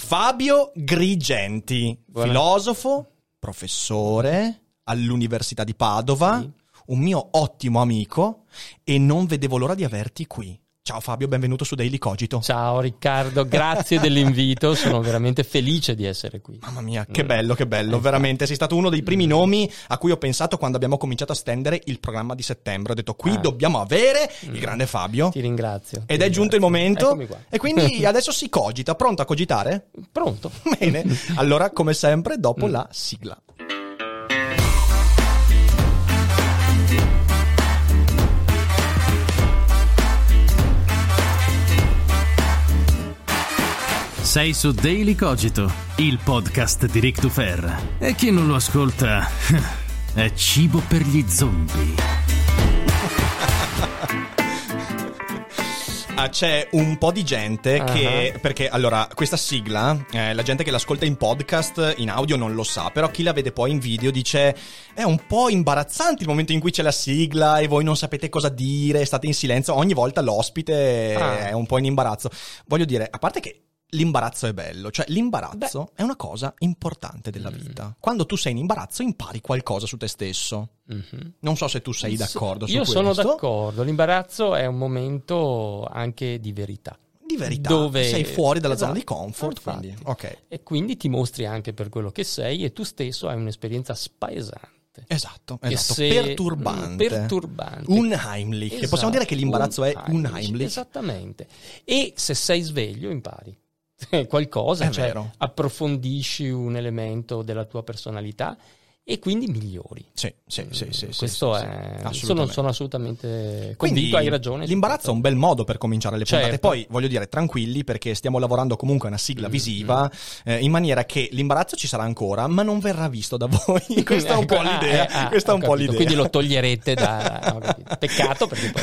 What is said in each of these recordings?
Fabio Grigenti, Buona- filosofo, professore all'Università di Padova, Sì. un mio ottimo amico e non vedevo l'ora di averti qui. Ciao Fabio, benvenuto su Daily Cogito. Ciao Riccardo, grazie dell'invito, sono veramente felice di essere qui. Mamma mia, che bello, che bello, veramente. Sei stato uno dei primi nomi a cui ho pensato quando abbiamo cominciato a stendere il programma di settembre. Ho detto, qui Ah. dobbiamo avere il grande Fabio. Ti ringrazio. Ed ti è giunto il ringrazio. momento. Eccomi qua. E quindi adesso si cogita. Pronto a cogitare? Pronto. Bene. Allora, come sempre, dopo la sigla. Sei su Daily Cogito, il podcast di Rick Dufer. E chi non lo ascolta è cibo per gli zombie. Ah, c'è un po' di gente che. Ah. Perché allora, questa sigla, eh, la gente che l'ascolta in podcast, in audio non lo sa, però chi la vede poi in video dice: È un po' imbarazzante il momento in cui c'è la sigla e voi non sapete cosa dire, state in silenzio. Ogni volta l'ospite Ah. è un po' in imbarazzo. Voglio dire, a parte che. L'imbarazzo è bello, cioè l'imbarazzo è una cosa importante della Mm. vita. Quando tu sei in imbarazzo impari qualcosa su te stesso. Mhm. Non so se tu sei d'accordo su Io questo. sono d'accordo, l'imbarazzo è un momento anche di verità. Di verità, Dove- sei fuori dalla zona di Esatto, comfort, quindi ok. E quindi ti mostri anche per quello che sei e tu stesso hai un'esperienza spaesante. Esatto, esatto. se- perturbante. Perturbante. Un Heimlich. Che possiamo dire che l'imbarazzo è un Heimlich. Esattamente. E se sei sveglio impari qualcosa, È cioè vero. approfondisci un elemento della tua personalità e quindi migliori. Sì, sì, sì, sì, Questo sì, è... sì, assolutamente. sono assolutamente Quindi convinto, hai ragione. L'imbarazzo è un bel modo per cominciare le puntate. Certo. Poi voglio dire, tranquilli, perché stiamo lavorando comunque a una sigla visiva, eh, in maniera che l'imbarazzo ci sarà ancora, ma non verrà visto da voi. Questa è un po' ah, l'idea. eh, ah, Questa è un po' capito. l'idea. Quindi lo toglierete da... Peccato perché poi...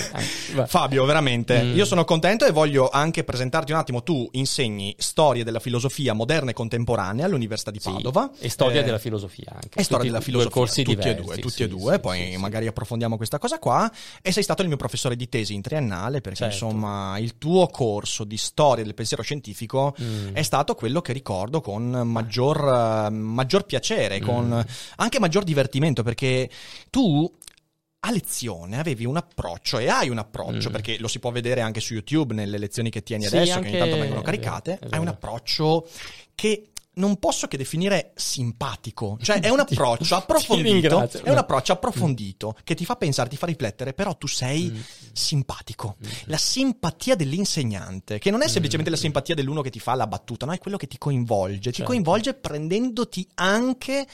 ah. Fabio, veramente, Mm. io sono contento e voglio anche presentarti un attimo. Tu insegni storie della filosofia moderna e contemporanea all'Università di Sì, Padova. E storia Eh, della filosofia anche. E storia Tutti- della due filosofia, corsi tutti diversi, e due, tutti sì, e due, sì, poi sì, magari approfondiamo questa cosa qua. E sei stato il mio professore di tesi in triennale, perché Certo. insomma il tuo corso di storia del pensiero scientifico Mm. è stato quello che ricordo con maggior, maggior piacere, con Mm. anche maggior divertimento, perché tu a lezione avevi un approccio e hai un approccio, Mm. perché lo si può vedere anche su YouTube nelle lezioni che tieni Sì, adesso, anche- che ogni tanto vengono caricate, hai un approccio che non posso che definire simpatico, cioè è un approccio approfondito, è un approccio approfondito che ti fa pensare, ti fa riflettere, però tu sei Mm. simpatico. La simpatia dell'insegnante, che non è semplicemente la simpatia dell'uno che ti fa la battuta, no, è quello che ti coinvolge, ti Certo. coinvolge prendendoti anche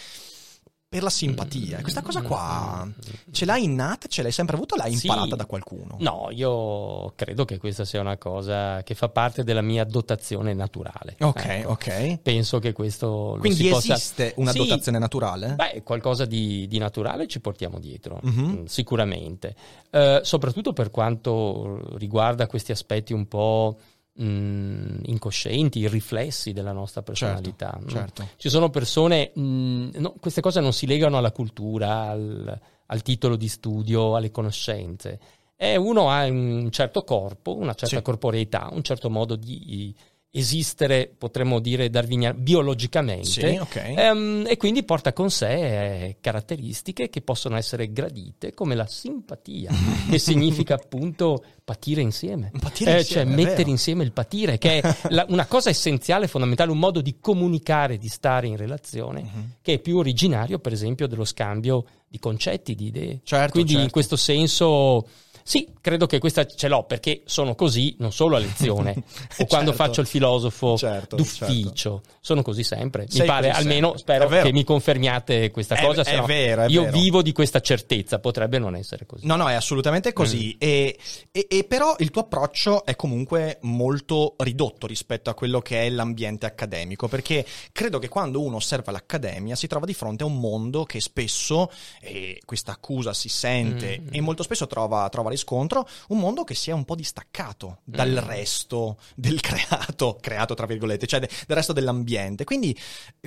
per la simpatia. E Questa cosa qua ce l'hai innata, ce l'hai sempre avuta o l'hai Sì. imparata da qualcuno? No, io credo che questa sia una cosa che fa parte della mia dotazione naturale. Ok, Ecco. ok. Penso che questo lo Quindi si possa- esiste una Sì, dotazione naturale? Beh, qualcosa di, di naturale ci portiamo dietro, Mhm. mm, sicuramente. Eh, soprattutto per quanto riguarda questi aspetti un po' mm, incoscienti, i riflessi della nostra personalità. no? certo. Ci sono persone, mm, no, queste cose non si legano alla cultura, al, al titolo di studio, alle conoscenze. E uno ha un certo corpo, una certa Sì. corporeità, un certo modo di, esistere, potremmo dire darwinian- biologicamente, Sì, ok. ehm, e quindi porta con sé eh, caratteristiche che possono essere gradite, come la simpatia, che significa appunto patire insieme, Patire Eh, insieme, cioè mettere vero. insieme il patire, che è la- una cosa essenziale, fondamentale, un modo di comunicare, di stare in relazione, Mhm. che è più originario, per esempio, dello scambio di concetti, di idee. Certo, Quindi in certo. questo senso sì, credo che questa ce l'ho perché sono così non solo a lezione o quando Certo. faccio il filosofo Certo, d'ufficio, sono così sempre. Sei Mi pare, almeno sempre. spero È che mi confermiate questa È- cosa. è no vero, è io vero. vivo di questa certezza, potrebbe non essere così. No, no, è assolutamente così. E, e- e però il tuo approccio è comunque molto ridotto rispetto a quello che è l'ambiente accademico, perché credo che quando uno osserva l'accademia si trova di fronte a un mondo che spesso, e questa accusa si sente, Mm. e molto spesso trova, trova riscontro, un mondo che si è un po' distaccato dal Mm. resto del creato, creato tra virgolette, cioè de- del resto dell'ambiente. Quindi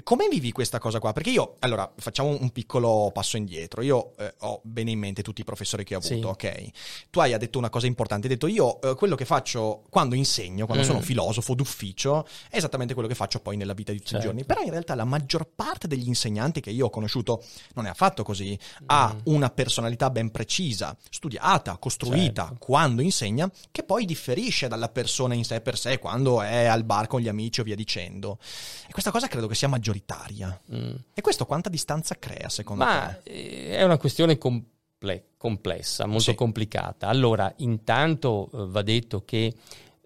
come vivi questa cosa qua? Perché io, allora, facciamo un piccolo passo indietro. Io eh, ho bene in mente tutti i professori che ho avuto, Sì. ok? Tu hai detto una cosa importante, hai detto io eh, quello che faccio quando insegno, quando Mm. sono filosofo d'ufficio, è esattamente quello che faccio poi nella vita di tutti Certo. i giorni. Però in realtà la maggior parte degli insegnanti che io ho conosciuto non è affatto così. Ha Mm. una personalità ben precisa, studiata, costruita Certo. quando insegna, che poi differisce dalla persona in sé per sé quando è al bar con gli amici o via dicendo. E questa cosa credo che sia maggioritaria. Mm. E questo quanta distanza crea secondo Ma te? eh, è una questione comple- complessa, molto Sì. complicata. Allora, intanto eh, va detto che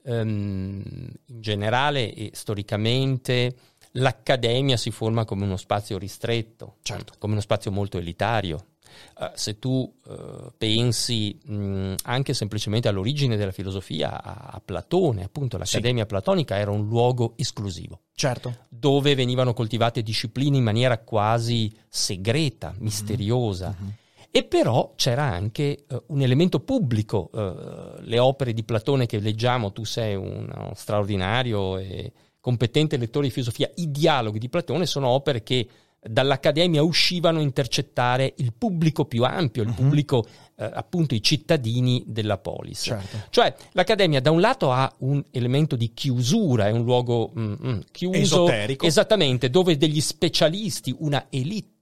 ehm, in generale e storicamente l'accademia si forma come uno spazio ristretto, Certo. come uno spazio molto elitario. Eh, se tu eh, pensi mh, anche semplicemente all'origine della filosofia, a, a Platone, appunto l'accademia platonica era un luogo esclusivo Certo. dove venivano coltivate discipline in maniera quasi segreta, misteriosa. Mhm. E però c'era anche eh, un elemento pubblico. le opere di Platone che leggiamo, tu sei uno straordinario e competente lettore di filosofia, i dialoghi di Platone sono opere che dall'Accademia uscivano a intercettare il pubblico più ampio, il Mhm. pubblico, eh, appunto i cittadini della polis. Certo. Cioè l'Accademia da un lato ha un elemento di chiusura, è un luogo mm, mm, chiuso, Esoterico. esattamente, dove degli specialisti, una elite,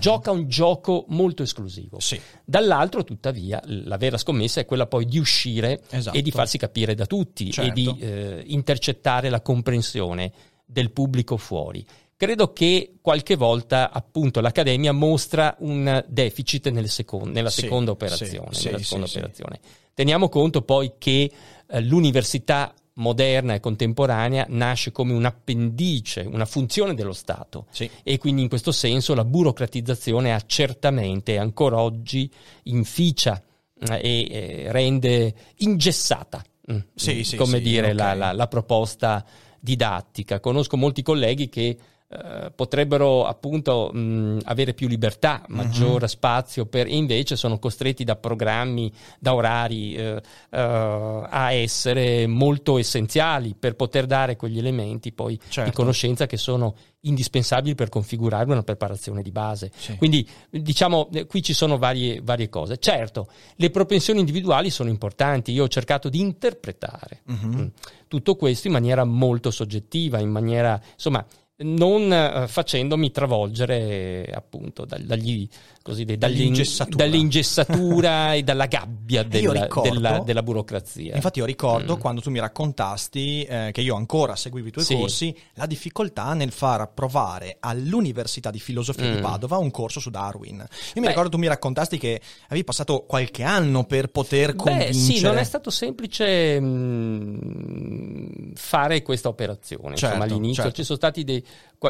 gioca un gioco molto esclusivo. Sì. Dall'altro, tuttavia, la vera scommessa è quella poi di uscire Esatto. e di farsi capire da tutti Certo. e di eh, intercettare la comprensione del pubblico fuori. Credo che qualche volta appunto l'Accademia mostra un deficit nel secon- nella Sì, seconda operazione. sì, nella sì, seconda operazione. Teniamo conto poi che eh, l'università moderna e contemporanea nasce come un appendice, una funzione dello Stato Sì. e quindi in questo senso la burocratizzazione ha certamente ancora oggi inficia eh, e eh, rende ingessata, mm, Sì, sì, come dire, ok. la, la- la proposta didattica. Conosco molti colleghi che eh, potrebbero appunto mh, avere più libertà, Mhm. maggiore spazio, per, e invece sono costretti da programmi, da orari eh, eh, a essere molto essenziali per poter dare quegli elementi poi Certo. di conoscenza che sono indispensabili per configurare una preparazione di base. Sì. Quindi diciamo eh, qui ci sono varie, varie cose. Certo, le propensioni individuali sono importanti, io ho cercato di interpretare mm, tutto questo in maniera molto soggettiva, in maniera insomma non eh, facendomi travolgere appunto dagli, così, dagli- Dall'ingessatura. dall'ingessatura e dalla gabbia della, ricordo- della- della burocrazia. Infatti io ricordo Mm. quando tu mi raccontasti eh, che io ancora seguivo i tuoi Sì. corsi, la difficoltà nel far provare all'Università di Filosofia di Mm. Padova un corso su Darwin. Io mi Beh. ricordo tu mi raccontasti che avevi passato qualche anno per poter convincere. Beh, sì, non è stato semplice mh, fare questa operazione. Certo, Insomma, all'inizio certo. ci sono stati dei,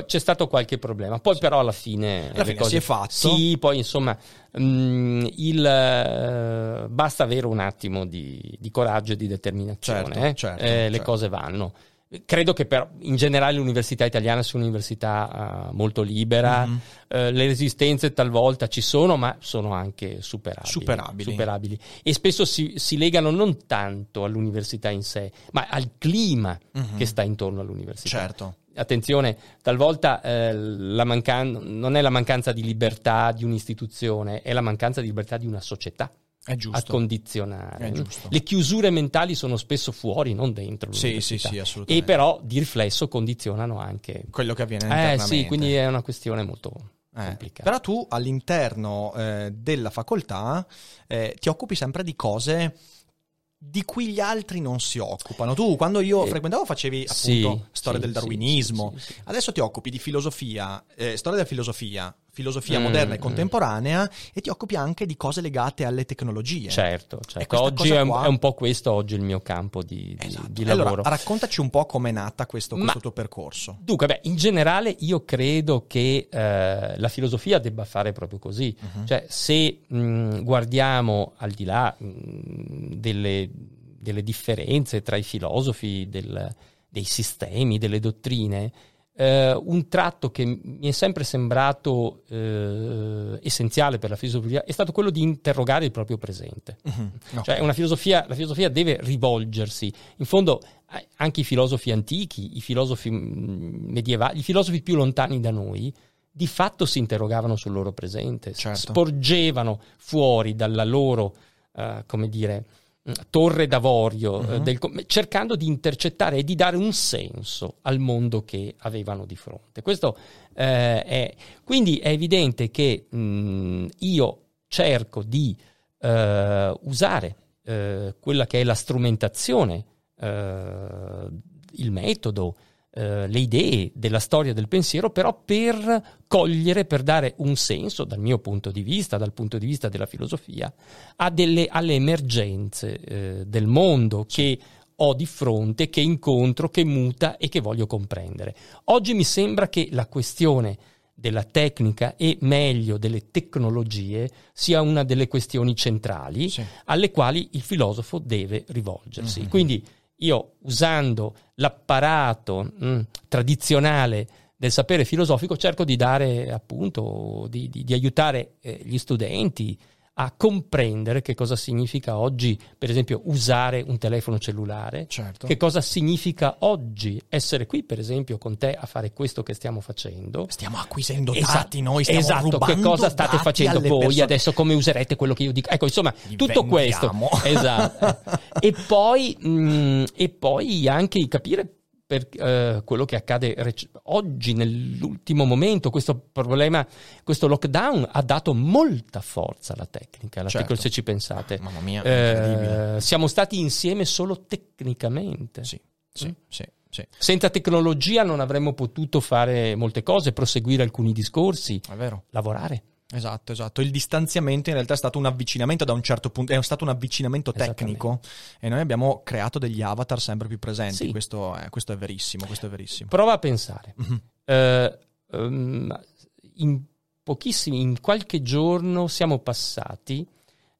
c'è stato qualche problema, poi però alla fine, Alla le fine si è fatto. Sì, poi insomma, mh, il, eh, basta avere un attimo di, di coraggio e di determinazione. Certo, eh. certo, Eh, Le certo. cose vanno. Credo che però in generale l'università italiana sia un'università eh, molto libera, Mhm. eh, le resistenze talvolta ci sono, ma sono anche superabili. Superabili. superabili. E spesso si, si legano non tanto all'università in sé, ma al clima Mhm. che sta intorno all'università. Certo. Attenzione, talvolta eh, la mancan- non è la mancanza di libertà di un'istituzione, è la mancanza di libertà di una società. È giusto. a condizionare. È giusto. Le chiusure mentali sono spesso fuori, non dentro. Sì, sì, sì, assolutamente. E però di riflesso condizionano anche. Quello che avviene Eh internamente. sì, quindi è una questione molto Eh, complicata. Però tu all'interno eh, della facoltà eh, ti occupi sempre di cose di cui gli altri non si occupano. Tu quando io Eh, frequentavo facevi sì, appunto storia sì, del sì, darwinismo. sì, sì, sì. Adesso ti occupi di filosofia, eh, storia della filosofia, filosofia Mm, moderna e mm. contemporanea e ti occupi anche di cose legate alle tecnologie. Certo, certo. Oggi è un, qua- è un po' questo oggi il mio campo di, di- Esatto. di Allora, lavoro. raccontaci un po' com'è nata questo, Ma- questo tuo percorso. Dunque, beh, in generale io credo che eh, la filosofia debba fare proprio così. Mhm. Cioè, se mh, guardiamo al di là mh, delle, delle differenze tra i filosofi, del- dei sistemi, delle dottrine, eh, un tratto che mi è sempre sembrato eh, essenziale per la filosofia è stato quello di interrogare il proprio presente. Mhm. No. Cioè una filosofia, la filosofia deve rivolgersi, in fondo anche i filosofi antichi, i filosofi mm, medievali, i filosofi più lontani da noi, di fatto si interrogavano sul loro presente, Certo. sporgevano fuori dalla loro, eh, come dire, torre d'avorio, Mhm. del cercando di intercettare e di dare un senso al mondo che avevano di fronte. Questo eh, è, quindi è evidente che mh, io cerco di eh, usare eh, quella che è la strumentazione, eh, il metodo, eh, le idee della storia del pensiero, però per cogliere, per dare un senso, dal mio punto di vista, dal punto di vista della filosofia, a delle, alle emergenze eh, del mondo che ho di fronte, che incontro, che muta e che voglio comprendere. Oggi mi sembra che la questione della tecnica e meglio delle tecnologie sia una delle questioni centrali Sì. alle quali il filosofo deve rivolgersi. Mhm. Quindi io usando l'apparato mh, tradizionale del sapere filosofico cerco di dare appunto, di, di- di aiutare eh, gli studenti a comprendere che cosa significa oggi, per esempio, usare un telefono cellulare, Certo. che cosa significa oggi essere qui, per esempio, con te a fare questo che stiamo facendo. Stiamo acquisendo Esatto, dati, noi stiamo esatto, che cosa state facendo voi persone. adesso, come userete quello che io dico. Ecco, insomma, Li tutto vendiamo. questo. Esatto. e, poi, mh, e poi anche capire per eh, quello che accade rec- oggi, nell'ultimo momento, questo problema, questo lockdown ha dato molta forza alla tecnica, alla Certo. tecnologia, se ci pensate. Mamma mia, Eh, siamo stati insieme solo tecnicamente. Sì, sì, Mm. sì, sì. Senza tecnologia non avremmo potuto fare molte cose, proseguire alcuni discorsi, lavorare. Esatto, esatto. Il distanziamento in realtà è stato un avvicinamento da un certo punto, è stato un avvicinamento tecnico e noi abbiamo creato degli avatar sempre più presenti. Sì. Questo, è, questo è verissimo, questo è verissimo. Prova a pensare. Mhm. Eh, ehm, in pochissimi, in qualche giorno siamo passati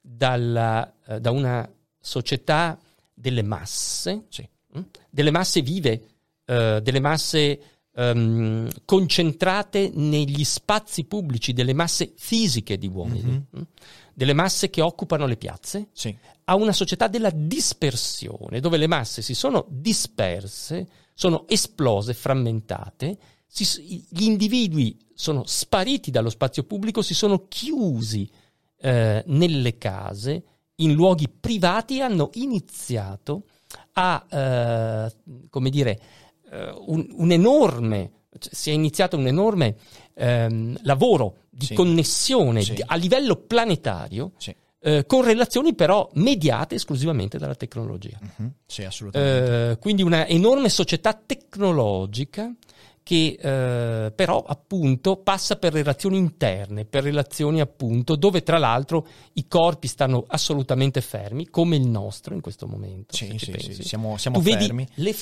dalla, eh, da una società delle masse, Sì. mh? delle masse vive, eh, delle masse ehm, concentrate negli spazi pubblici, delle masse fisiche di uomini, Mhm. mh? delle masse che occupano le piazze, Sì, a una società della dispersione, dove le masse si sono disperse, sono esplose, frammentate, si- gli individui sono spariti dallo spazio pubblico, si sono chiusi eh, nelle case, in luoghi privati hanno iniziato a, eh, come dire, un, un enorme, cioè, si è iniziato un enorme ehm, lavoro di Sì. connessione Sì. di- a livello planetario sì. eh, con relazioni però mediate esclusivamente dalla tecnologia. Mhm. Sì, assolutamente. Eh, quindi una enorme società tecnologica che eh, però appunto passa per relazioni interne, per relazioni appunto dove tra l'altro i corpi stanno assolutamente fermi, come il nostro in questo momento. sì, sì, sì, siamo, siamo tu fermi. vedi le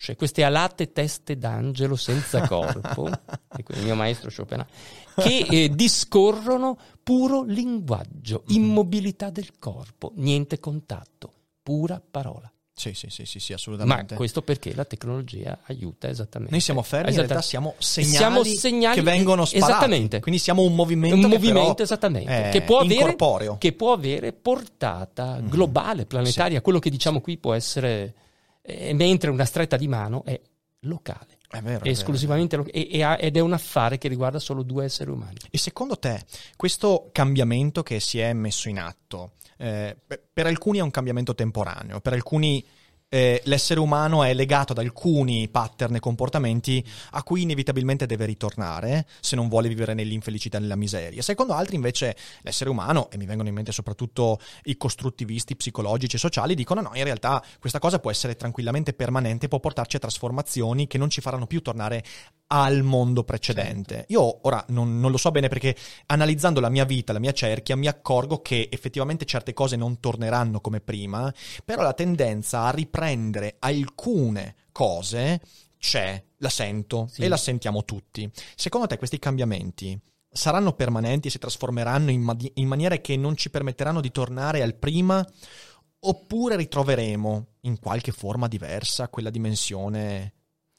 facce, queste alate teste d'angelo senza corpo, il mio maestro Schopenhauer, che eh, discorrono puro linguaggio, Mm-hmm. immobilità del corpo, niente contatto, pura parola. Sì, sì, sì, sì, sì, Ma assolutamente. questo perché la tecnologia aiuta esattamente. Noi siamo fermi, in realtà siamo segnali, Siamo segnali- che vengono sparati. Esattamente. Quindi siamo un movimento un che movimento però esattamente che può, avere, che può avere portata Mhm. globale, planetaria. Quello che diciamo qui può essere, eh, mentre una stretta di mano è locale. È vero, è È vero. esclusivamente lo- ed è un affare che riguarda solo due esseri umani. E secondo te questo cambiamento che si è messo in atto, eh, per alcuni è un cambiamento temporaneo, per alcuni eh, l'essere umano è legato ad alcuni pattern e comportamenti a cui inevitabilmente deve ritornare se non vuole vivere nell'infelicità e nella miseria. Secondo altri invece l'essere umano, e mi vengono in mente soprattutto i costruttivisti psicologici e sociali, dicono no, in realtà questa cosa può essere tranquillamente permanente, può portarci a trasformazioni che non ci faranno più tornare al mondo precedente. Io ora non, non lo so bene perché analizzando la mia vita, la mia cerchia, mi accorgo che effettivamente certe cose non torneranno come prima, però la tendenza a riprendere alcune cose c'è, la sento Sì. e la sentiamo tutti. Secondo te questi cambiamenti saranno permanenti, si trasformeranno in, madi- in maniere che non ci permetteranno di tornare al prima? Oppure ritroveremo in qualche forma diversa quella dimensione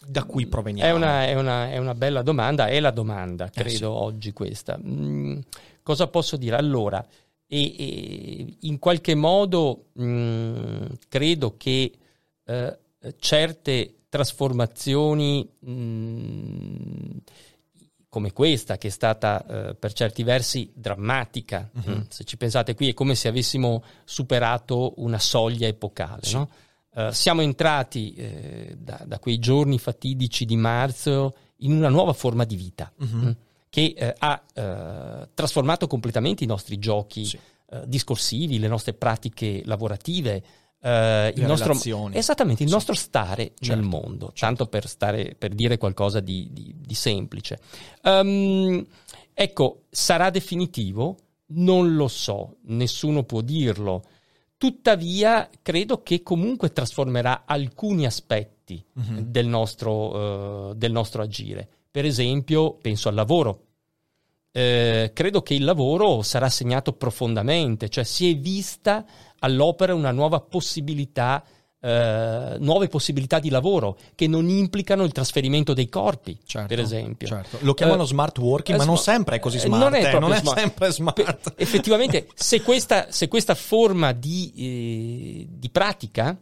da cui proveniamo? È una, è una- è una bella domanda, è la domanda, credo, Eh, sì. oggi questa. Mm, cosa posso dire? Allora, e- e in qualche modo mm, credo che eh, certe trasformazioni mm, come questa, che è stata eh, per certi versi drammatica, mm, se ci pensate qui è come se avessimo superato una soglia epocale, Sì. no? Eh, siamo entrati eh, da, da quei giorni fatidici di marzo in una nuova forma di vita mm, che ha trasformato completamente i nostri giochi Sì. discorsivi, le nostre pratiche lavorative, eh, il nostro, esattamente il Sì. nostro stare Certo, nel mondo, tanto per, stare, per dire qualcosa di, di- di semplice. Ehm, ecco, sarà definitivo? Non lo so, nessuno può dirlo. Tuttavia, credo che comunque trasformerà alcuni aspetti Mhm. del, nostro, eh, del nostro agire. Per esempio, penso al lavoro. Eh, credo che il lavoro sarà segnato profondamente, cioè si è vista all'opera una nuova possibilità, eh, nuove possibilità di lavoro che non implicano il trasferimento dei corpi, Certo, per esempio. certo. Lo chiamano Eh, smart working, ma non sma- sempre è così eh, smart. non è eh, non è smart. sempre smart. Pe- effettivamente, se questa, se questa forma di, eh, di pratica,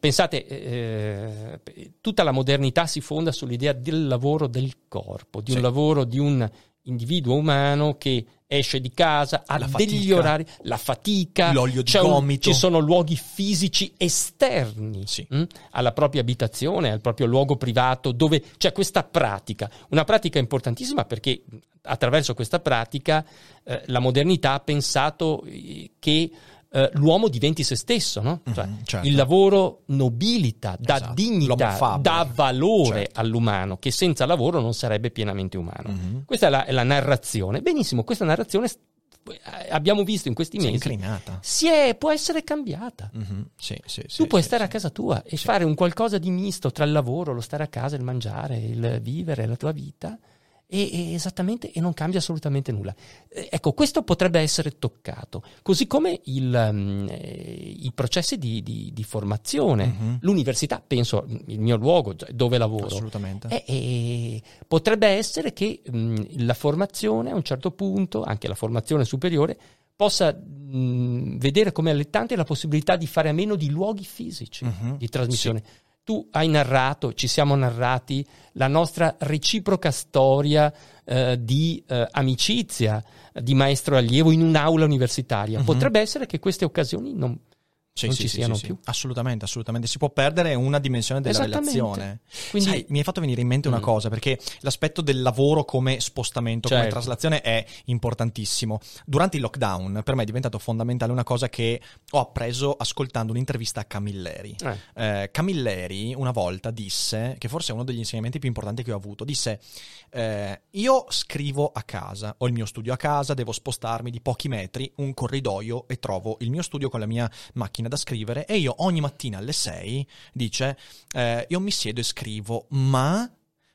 pensate, eh, tutta la modernità si fonda sull'idea del lavoro del corpo, di un Sì. lavoro di un individuo umano che esce di casa, ha La degli fatica. orari, la fatica, L'olio di c'è un- gomito. ci sono luoghi fisici esterni Sì. mh, alla propria abitazione, al proprio luogo privato, dove c'è questa pratica. Una pratica importantissima perché mh, attraverso questa pratica eh, la modernità ha pensato eh, che eh, l'uomo diventi se stesso, no? Mhm, Cioè, certo. Il lavoro nobilita, dà Esatto. dignità, dà valore Certo. all'umano, che senza lavoro non sarebbe pienamente umano. Mhm. Questa è la, è la narrazione. Benissimo, questa narrazione eh, abbiamo visto in questi Si è mesi incrinata. si è- può essere cambiata. Mhm, Sì, sì, sì, Tu puoi stare a casa tua e fare un qualcosa di misto tra il lavoro, lo stare a casa, il mangiare, il vivere, la tua vita. E, e esattamente, e non cambia assolutamente nulla. Eh, ecco, questo potrebbe essere toccato, così come il, mm, eh, i processi di, di- di formazione. Mhm. L'università, penso, il mio luogo dove lavoro, Assolutamente. eh, eh, potrebbe essere che mh, la formazione a un certo punto, anche la formazione superiore, possa mh, vedere come allettante la possibilità di fare a meno di luoghi fisici Mhm. di trasmissione. Tu hai narrato, ci siamo narrati la nostra reciproca storia eh, di eh, amicizia, di maestro allievo in un'aula universitaria. Mhm. Potrebbe essere che queste occasioni non, Sì, non sì, ci sì, siano più. Assolutamente, assolutamente. Si può perdere una dimensione della relazione. Quindi, Sai, mi hai fatto venire in mente una Mm. cosa, perché l'aspetto del lavoro come spostamento, come Certo. traslazione è importantissimo. Durante il lockdown, per me è diventato fondamentale una cosa che ho appreso ascoltando un'intervista a Camilleri. eh, Eh, Camilleri una volta disse, che forse è uno degli insegnamenti più importanti che ho avuto, disse eh, io scrivo a casa, ho il mio studio a casa, devo spostarmi di pochi metri, un corridoio e trovo il mio studio con la mia macchina da scrivere e io ogni mattina alle 6 dice eh, io mi siedo e scrivo, ma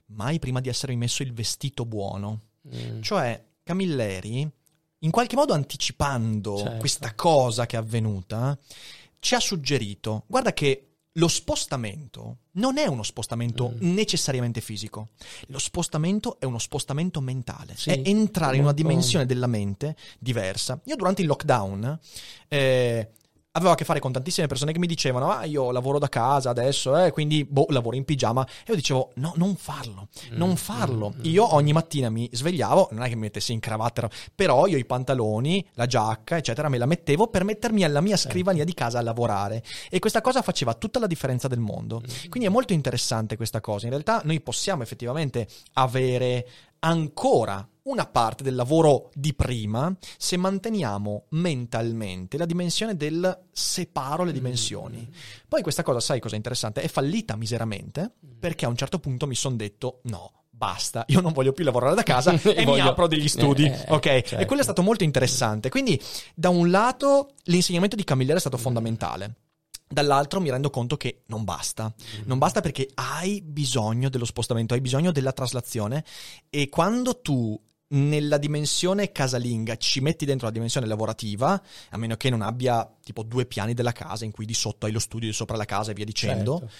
mai prima di essermi messo il vestito buono. mm, Cioè, Camilleri, in qualche modo anticipando Certo. questa cosa che è avvenuta, ci ha suggerito, guarda che lo spostamento non è uno spostamento Mm. necessariamente fisico, lo spostamento è uno spostamento mentale, Sì, è entrare in una dimensione della mente diversa. Io durante il lockdown eh, avevo a che fare con tantissime persone che mi dicevano, ah, io lavoro da casa adesso, eh, quindi, boh, lavoro in pigiama. E io dicevo, no, non farlo, non Mm, farlo. mm, mm. Io ogni mattina mi svegliavo, non è che mi mettessi in cravatta, però io i pantaloni, la giacca, eccetera, me la mettevo per mettermi alla mia Certo. scrivania di casa a lavorare. E questa cosa faceva tutta la differenza del mondo. Mm. Quindi è molto interessante questa cosa. In realtà noi possiamo effettivamente avere ancora una parte del lavoro di prima se manteniamo mentalmente la dimensione del separo le dimensioni. Poi questa cosa, sai cosa è interessante? È fallita miseramente perché a un certo punto mi sono detto no. Basta, io non voglio più lavorare da casa e, E mi voglio- apro degli studi, Eh, ok? certo. E quello è stato molto interessante. Quindi, da un lato, l'insegnamento di Camilleri è stato fondamentale. Dall'altro mi rendo conto che non basta. Non basta perché hai bisogno dello spostamento, hai bisogno della traslazione e quando tu nella dimensione casalinga ci metti dentro la dimensione lavorativa, a meno che non abbia tipo due piani della casa in cui di sotto hai lo studio, di sopra la casa e via dicendo, Certo.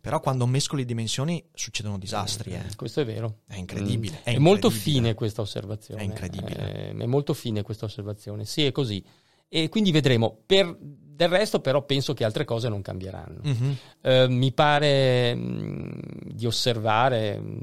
però quando mescoli dimensioni succedono disastri. eh. Questo è vero. È incredibile. Mm. È, È, molto incredibile. fine questa osservazione. È incredibile. Eh, è molto fine questa osservazione. Sì, è così. E quindi vedremo. Per, del resto, però, penso che altre cose non cambieranno. Mhm. Eh, mi pare mh, di osservare, mh,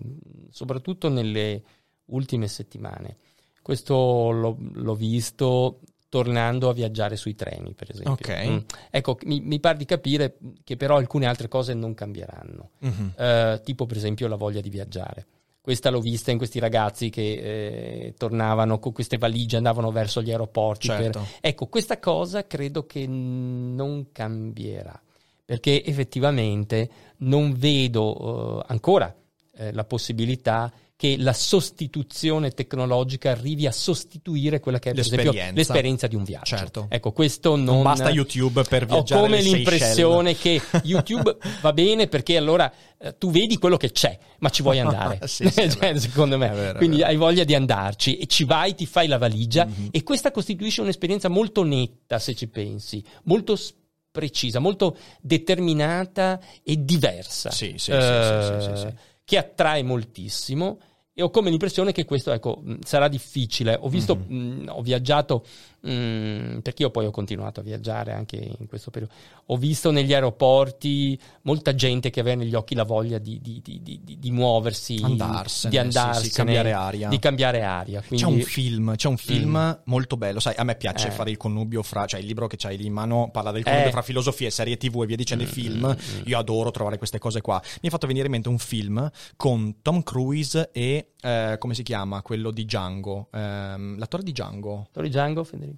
soprattutto nelle ultime settimane. Questo l'ho, l'ho visto tornando a viaggiare sui treni, per esempio. Ok. Mm. Ecco, mi, mi pare di capire che però alcune altre cose non cambieranno. Mhm. Eh, tipo per esempio la voglia di viaggiare. Questa l'ho vista in questi ragazzi che eh, tornavano con queste valigie, andavano verso gli aeroporti. per- Certo. Ecco, questa cosa credo che non cambierà, perché effettivamente non vedo eh, ancora eh, la possibilità che la sostituzione tecnologica arrivi a sostituire quella che è per esempio L'esperienza. l'esperienza di un viaggio. Certo. Ecco, questo non, Non basta YouTube per Ho viaggiare come alle l'impressione che YouTube va bene perché allora eh, tu vedi quello che c'è, ma ci vuoi andare. Sì, sì, Cioè, secondo me. Vero, Quindi hai voglia di andarci e ci vai, ti fai la valigia Mhm. e questa costituisce un'esperienza molto netta, se ci pensi, molto s- precisa, molto determinata e diversa. Sì, sì, eh, sì, sì, sì, sì. Che attrae moltissimo. E ho come l'impressione che questo ecco, sarà difficile. Ho visto, Mhm. mh, ho viaggiato, mh, perché io poi ho continuato a viaggiare anche in questo periodo. Ho visto negli aeroporti molta gente che aveva negli occhi la voglia di, di- di- di- di- di muoversi, Andarsene, di sì, sì, andarsene, cambiare aria. Di cambiare aria. C'è Quindi, un film, c'è un film Mm. molto bello, sai, a me piace Eh. fare il connubio fra, cioè il libro che c'hai lì in mano parla del connubio Eh. fra filosofia e serie tv e via dicendo i Mm, film, mm, mm. io adoro trovare queste cose qua. Mi ha fatto venire in mente un film con Tom Cruise e, eh, come si chiama, quello di Django, ehm, l'attore di Django, Tori Django, Federico?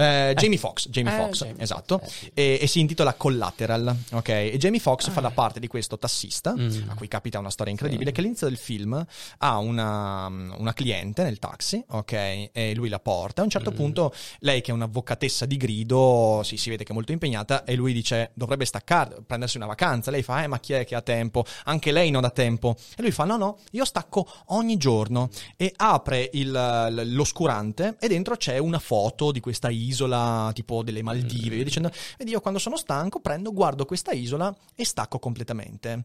Eh, Jamie Foxx, Jamie Eh, Foxx, Jamie esatto, eh, sì. e, e si intitola Collateral, ok? E Jamie Foxx fa da parte di questo tassista, Mm. a cui capita una storia incredibile, che all'inizio del film ha una, una cliente nel taxi, ok? E lui la porta. A un certo Mm. punto lei che è un'avvocatessa di grido, sì, si vede che è molto impegnata, e lui dice dovrebbe staccare, prendersi una vacanza. Lei fa, eh ma chi è che ha tempo? Anche lei non ha tempo. E lui fa, no no, io stacco ogni giorno. E apre il- l'oscurante e dentro c'è una foto di questa isola tipo delle Maldive, via dicendo, vedi io quando sono stanco prendo, guardo questa isola e stacco completamente.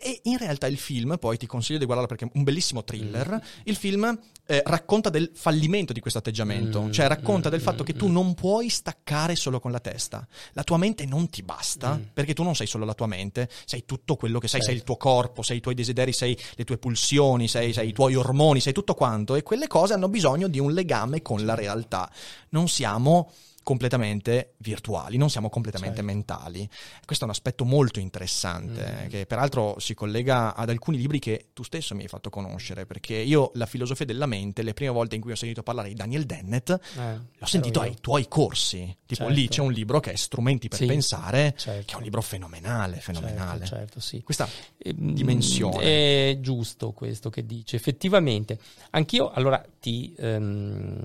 E in realtà il film, poi ti consiglio di guardarlo perché è un bellissimo thriller, il film eh, racconta del fallimento di questo atteggiamento, Mm, cioè racconta mm, del fatto mm, che tu mm. non puoi staccare solo con la testa. La tua mente non ti basta, Mm. perché tu non sei solo la tua mente, sei tutto quello che sei, sei il Certo. tuo corpo, sei i tuoi desideri, sei le tue pulsioni, sei, sei i tuoi ormoni, sei tutto quanto e quelle cose hanno bisogno di un legame con la realtà. Non siamo completamente virtuali, non siamo completamente Certo. mentali. Questo è un aspetto molto interessante, Mm. che peraltro si collega ad alcuni libri che tu stesso mi hai fatto conoscere, perché io la filosofia della mente, le prime volte in cui ho sentito parlare di Daniel Dennett, Eh, l'ho sentito ai tuoi corsi. Tipo Certo. lì c'è un libro che è Strumenti per Sì, pensare, certo. che è un libro fenomenale, fenomenale. Certo, certo, sì. Questa Ehm, dimensione. È giusto questo che dice. Effettivamente, anch'io allora ti, ehm,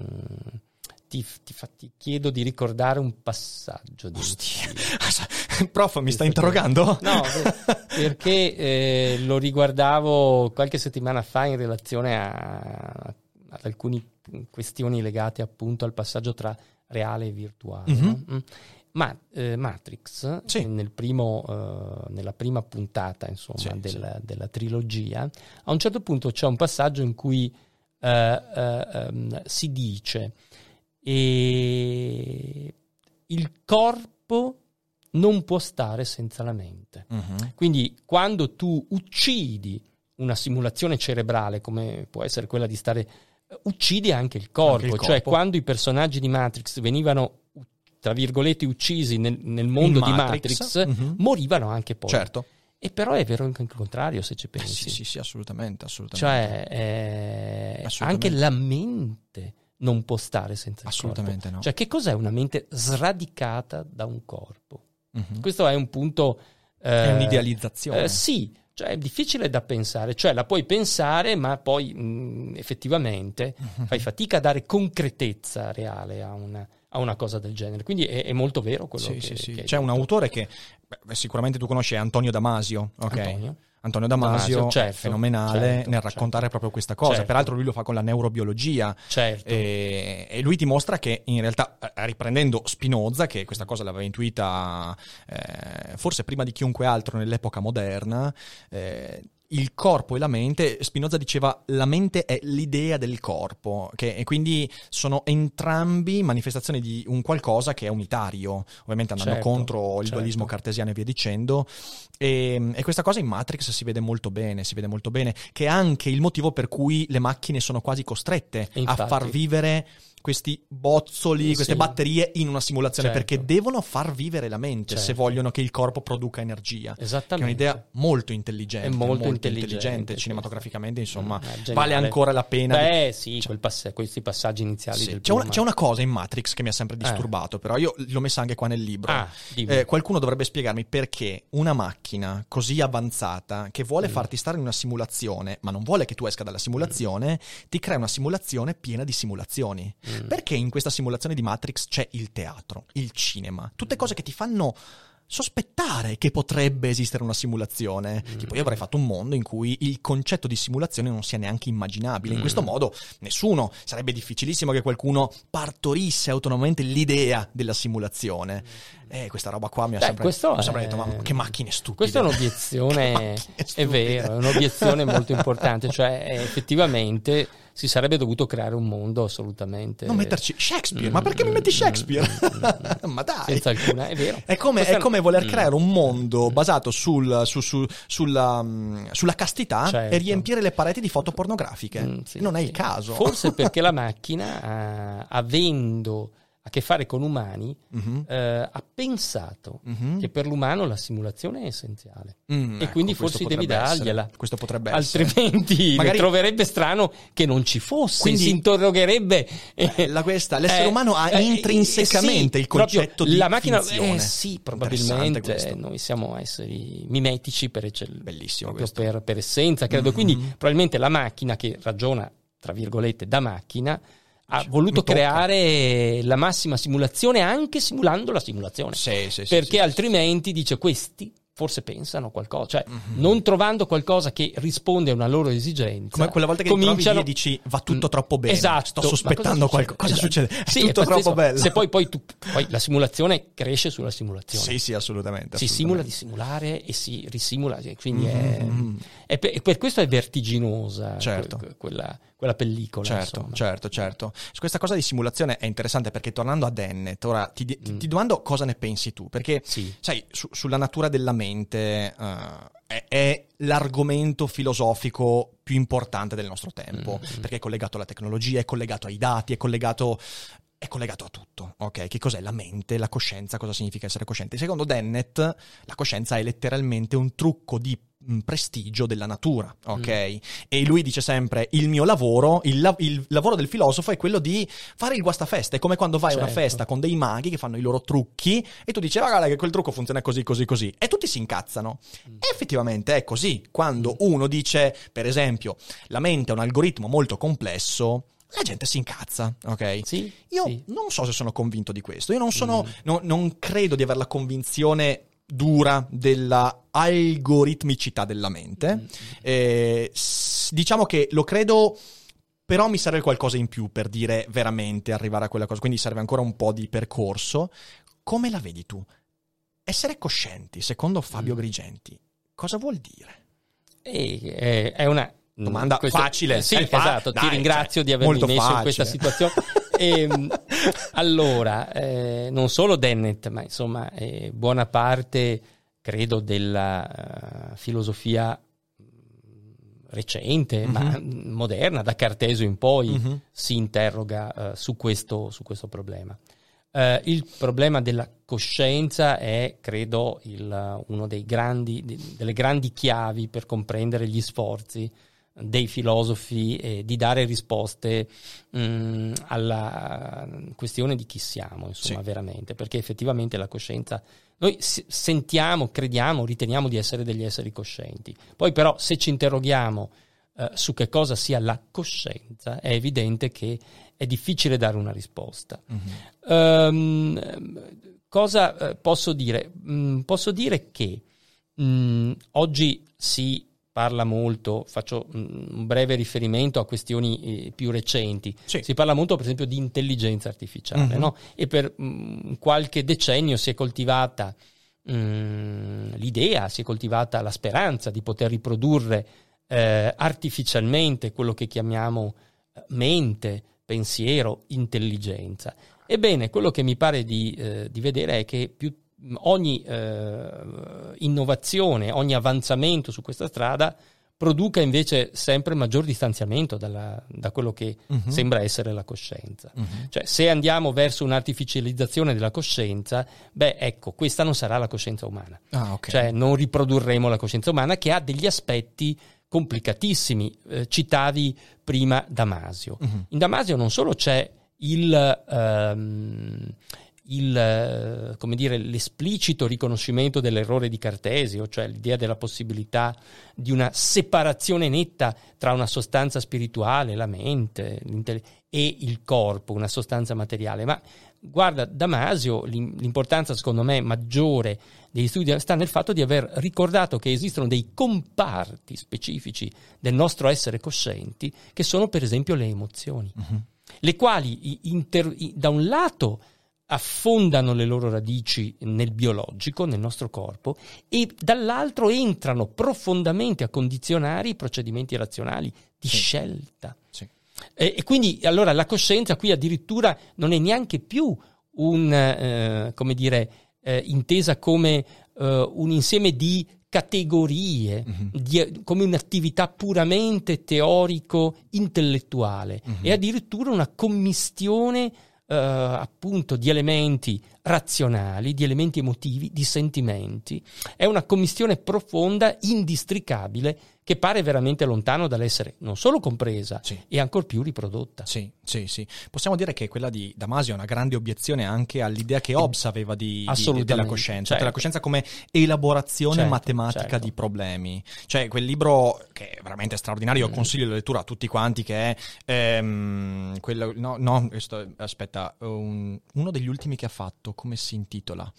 ti, ti fa- ti chiedo di ricordare un passaggio. Di Prof, mi sta interrogando? No, per- perché eh, lo riguardavo qualche settimana fa in relazione a, ad alcune questioni legate appunto al passaggio tra reale e virtuale. Mhm. no? Mm. Ma eh, Matrix, Sì. nel primo, eh, nella prima puntata insomma, Sì, della, della trilogia, a un certo punto c'è un passaggio in cui eh, eh, ehm, si dice e il corpo non può stare senza la mente. Mhm. Quindi quando tu uccidi una simulazione cerebrale, come può essere quella di stare, eh, uccidi anche il corpo. Anche il Cioè corpo. quando i personaggi di Matrix venivano, tra virgolette, uccisi nel, nel mondo In di Matrix, Matrix, mhm. morivano anche poi. Certo. E però è vero anche il contrario, se ci Eh, pensi. sì, sì, sì, assolutamente, assolutamente. Cioè, eh, Assolutamente. anche la mente non può stare senza il Assolutamente corpo. no. Cioè, che cos'è una mente sradicata da un corpo? Mhm. Questo è un punto... eh, È un'idealizzazione. eh, sì, cioè è difficile da pensare, cioè la puoi pensare, ma poi mh, effettivamente Mhm. fai fatica a dare concretezza reale a una, a una cosa del genere. Quindi è, è molto vero quello Sì, che, sì, sì. che C'è un detto, autore che beh, sicuramente tu conosci, è Antonio Damasio. ok? Antonio. Antonio Damasio, Damasio, certo, fenomenale certo, nel raccontare certo. proprio questa cosa. Certo. Peraltro lui lo fa con la neurobiologia Certo. e, e lui dimostra che in realtà, eh, riprendendo Spinoza, che questa cosa l'aveva intuita eh, forse prima di chiunque altro nell'epoca moderna, eh, il corpo e la mente, Spinoza diceva la mente è l'idea del corpo, che, e quindi sono entrambi manifestazioni di un qualcosa che è unitario, ovviamente andando Certo, contro il certo. dualismo cartesiano e via dicendo, e, e questa cosa in Matrix si vede molto bene, si vede molto bene, che è anche il motivo per cui le macchine sono quasi costrette E a infatti- far vivere questi bozzoli, queste Sì. batterie in una simulazione Certo. perché devono far vivere la mente se Certo. vogliono che il corpo produca energia. Che è Esattamente. un'idea molto intelligente, È molto intelligente, intelligente, sì. cinematograficamente, insomma, Mm, geniale. vale ancora la pena. di- Beh, sì, quel pass- questi passaggi iniziali Sì. del C'è, una, c'è una cosa in Matrix che mi ha sempre disturbato, però io l'ho messa anche qua nel libro. Ah. Eh, qualcuno dovrebbe spiegarmi perché una macchina così avanzata che vuole Mm. farti stare in una simulazione, ma non vuole che tu esca dalla simulazione, ti crea una simulazione piena di simulazioni. Mm. Perché in questa simulazione di Matrix c'è il teatro, il cinema, tutte cose che ti fanno sospettare che potrebbe esistere una simulazione. Mm. Tipo, io avrei fatto un mondo in cui il concetto di simulazione non sia neanche immaginabile. In Mm. questo modo, nessuno sarebbe difficilissimo che qualcuno partorisse autonomamente l'idea della simulazione. E questa roba qua mi ha Mm. Beh, sempre, questo ho sempre è- detto: ma che macchine stupide. Questa è un'obiezione, è vero, è un'obiezione molto importante, cioè eh, effettivamente si sarebbe dovuto creare un mondo assolutamente... Non metterci Shakespeare, Mm, ma perché mi metti mm, Shakespeare? mm, mm, ma dai. Senza alcuna, è vero. È come, è come voler mm, creare un mondo basato sul- su- su- sulla, mm, sulla castità Certo. e riempire le pareti di foto pornografiche. mm, sì, non è sì. il caso. Forse perché la macchina, eh, avendo a che fare con umani, Mhm, eh, ha pensato mhm. che per l'umano la simulazione è essenziale. Mm, e ecco, quindi forse devi potrebbe essere. dargliela. Questo potrebbe essere. Altrimenti Magari- troverebbe strano che non ci fosse, Quindi- si interrogherebbe. Bella questa, l'essere umano ha eh, intrinsecamente sì, il concetto di la macchina, finzione. eh, sì, Interessante probabilmente noi siamo esseri mimetici per eccellenza. Bellissimo per, per essenza, credo. Mhm. Quindi probabilmente la macchina che ragiona, tra virgolette, da macchina, ha voluto creare la massima simulazione anche simulando la simulazione. Sì, sì, perché sì, altrimenti, dice, questi forse pensano qualcosa, cioè Mhm. non trovando qualcosa che risponde a una loro esigenza. Come quella volta che trovi cominciano... e dici, "Va tutto troppo bene, Esatto. sto sospettando qualcosa." Cosa Esatto. succede? È Sì, tutto è troppo bello. Se poi, poi, tu, poi la simulazione cresce sulla simulazione. Sì, sì, assolutamente. Si assolutamente. simula di simulare e si risimula, quindi è, Mhm. è per, per questo è vertiginosa Certo. que- quella, quella pellicola. Certo, insomma. certo, certo. Su questa cosa di simulazione è interessante perché tornando a Dennett, ora ti, ti- Mm. ti domando cosa ne pensi tu, perché Sì. sai, su- sulla natura della mente eh, è, è l'argomento filosofico più importante del nostro tempo, Mm. perché è collegato alla tecnologia, è collegato ai dati, è collegato... È collegato a tutto, ok? Che cos'è la mente, la coscienza, cosa significa essere coscienti? Secondo Dennett, la coscienza è letteralmente un trucco di mm, prestigio della natura, ok? E lui dice sempre: il mio lavoro, il, la- il lavoro del filosofo è quello di fare il guastafeste. È come quando vai a una Certo. festa con dei maghi che fanno i loro trucchi e tu dici: "Ah, guarda che quel trucco funziona così, così, così. E tutti si incazzano. E effettivamente è così. Quando uno dice, per esempio, la mente è un algoritmo molto complesso. La gente si incazza, ok? Sì, Io sì. non so se sono convinto di questo. Io non sono. Mm. no- non credo di avere la convinzione dura della algoritmicità della mente. Mm. Eh, s- diciamo che lo credo. Però mi serve qualcosa in più per dire veramente arrivare a quella cosa. Quindi serve ancora un po' di percorso. Come la vedi tu? Essere coscienti, secondo Fabio Mm. Grigenti, cosa vuol dire? E, eh, è una Domanda questa- facile, Sì, eh, fa- esatto. dai, Ti ringrazio cioè, di avermi messo in questa facile. situazione. Ehm, allora, eh, non solo Dennett, ma insomma eh, buona parte, credo, della uh, filosofia recente, Mhm. ma moderna, da Cartesio in poi, Mhm. si interroga eh, su, questo, su questo problema. Eh, il problema della coscienza è, credo, il- uno dei grandi, di- delle grandi chiavi per comprendere gli sforzi dei filosofi eh, di dare risposte mh, alla questione di chi siamo, insomma, Sì. veramente, perché effettivamente la coscienza noi s- sentiamo, crediamo, riteniamo di essere degli esseri coscienti. Poi però se ci interroghiamo eh, su che cosa sia la coscienza, è evidente che è difficile dare una risposta. Mhm. Ehm, cosa eh, posso dire? Mm, posso dire che mm, oggi si parla molto, faccio mm, un breve riferimento a questioni eh, più recenti, Sì. si parla molto per esempio di intelligenza artificiale Mhm. no? e per mm, qualche decennio si è coltivata mm, l'idea, si è coltivata la speranza di poter riprodurre eh, artificialmente quello che chiamiamo eh, mente, pensiero, intelligenza. Ebbene, quello che mi pare di, eh, di vedere è che più, ogni eh, innovazione, ogni avanzamento su questa strada produca invece sempre maggior distanziamento dalla- da quello che Mhm. sembra essere la coscienza. Mhm. Cioè, se andiamo verso un'artificializzazione della coscienza, beh, ecco, questa non sarà la coscienza umana. Ah, ok. Cioè, non riprodurremo la coscienza umana che ha degli aspetti complicatissimi. Eh, citavi prima Damasio. Mhm. In Damasio non solo c'è il, ehm, il, eh, come dire, l'esplicito riconoscimento dell'errore di Cartesio, cioè l'idea della possibilità di una separazione netta tra una sostanza spirituale, la mente, e il corpo, una sostanza materiale, ma guarda, Damasio, l'im- l'importanza secondo me maggiore degli studi sta nel fatto di aver ricordato che esistono dei comparti specifici del nostro essere coscienti che sono per esempio le emozioni, Mhm. le quali inter- da un lato affondano le loro radici nel biologico, nel nostro corpo, e dall'altro entrano profondamente a condizionare i procedimenti razionali di Sì. scelta. Sì. E, e quindi allora la coscienza qui addirittura non è neanche più un, eh, come dire, eh, intesa come eh, un insieme di categorie, Mhm. di- come un'attività puramente teorico-intellettuale, Mhm. è addirittura una commistione eh, appunto di elementi razionali, di elementi emotivi, di sentimenti. È una commistione profonda, indistricabile, che pare veramente lontano dall'essere non solo compresa Sì. e ancor più riprodotta. Sì, sì, sì. Possiamo dire che quella di Damasio è una grande obiezione anche all'idea che Hobbes aveva di, di- della coscienza, certo. della coscienza come elaborazione Certo, matematica certo. di problemi. Cioè, quel libro che è veramente straordinario, io Mm. consiglio la lettura a tutti quanti, che è ehm, quello, no, no, aspetta, un- uno degli ultimi che ha fatto, come si intitola?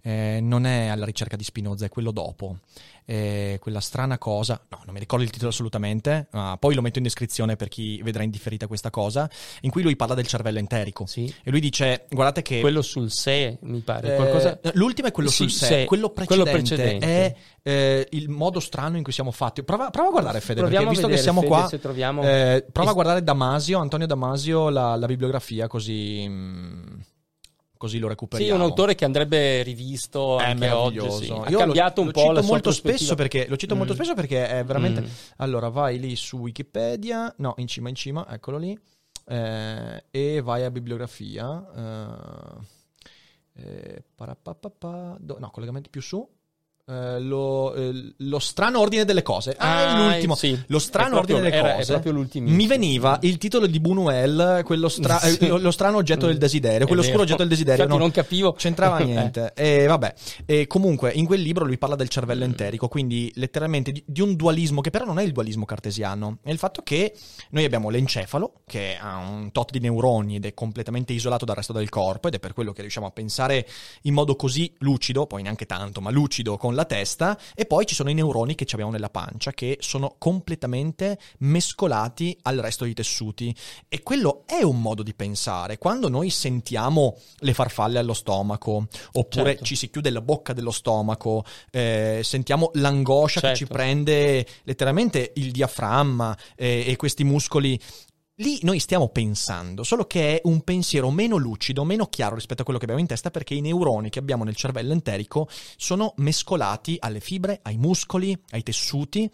Eh, non è alla ricerca di Spinoza, è quello dopo. Eh, quella strana cosa, no, non mi ricordo il titolo assolutamente, ma poi lo metto in descrizione per chi vedrà in differita questa cosa, in cui lui parla del cervello enterico. Sì. E lui dice, guardate che... Quello sul sé, mi pare. eh, qualcosa... L'ultimo è quello Sì, sul sé, sé, quello quello precedente, precedente. è eh, il modo strano in cui siamo fatti. Prova, prova a guardare Fede, Proviamo perché a visto che vedere, siamo Fede, qua, se troviamo- eh, prova a Es- guardare Damasio, Antonio Damasio, la, la bibliografia, così, mm, così lo Sì, recuperiamo. un autore che andrebbe rivisto è anche oggi. meraviglioso. sì. Ha Io cambiato lo, un lo po' cito la sua molto spesso perché lo cito molto Mm. spesso perché è veramente Mm. allora vai lì su Wikipedia no in cima in cima eccolo lì eh, e vai a bibliografia eh, eh, do- no collegamenti più su eh, lo, eh, lo strano ordine delle cose ah, è l'ultimo sì. lo strano proprio- ordine delle era- cose È proprio l'ultimo. mi veniva il titolo di Buñuel quello stra- Sì. eh, lo, lo strano oggetto del desiderio quello vero. oscuro oggetto del desiderio Infatti no? non capivo. c'entrava Eh. niente. E vabbè, e comunque in quel libro lui parla del cervello Mm. enterico, quindi letteralmente di, di un dualismo che però non è il dualismo cartesiano, è il fatto che noi abbiamo l'encefalo che ha un tot di neuroni ed è completamente isolato dal resto del corpo ed è per quello che riusciamo a pensare in modo così lucido, poi neanche tanto, ma lucido con la testa e poi ci sono i neuroni che ci abbiamo nella pancia che sono completamente mescolati al resto dei tessuti e quello è un modo di pensare. Quando noi sentiamo le farfalle allo stomaco, oppure Certo. ci si chiude la bocca dello stomaco, eh, sentiamo l'angoscia che Certo. ci prende letteralmente il diaframma eh, e questi muscoli. Lì noi stiamo pensando, solo che è un pensiero meno lucido, meno chiaro rispetto a quello che abbiamo in testa, perché i neuroni che abbiamo nel cervello enterico sono mescolati alle fibre, ai muscoli, ai tessuti,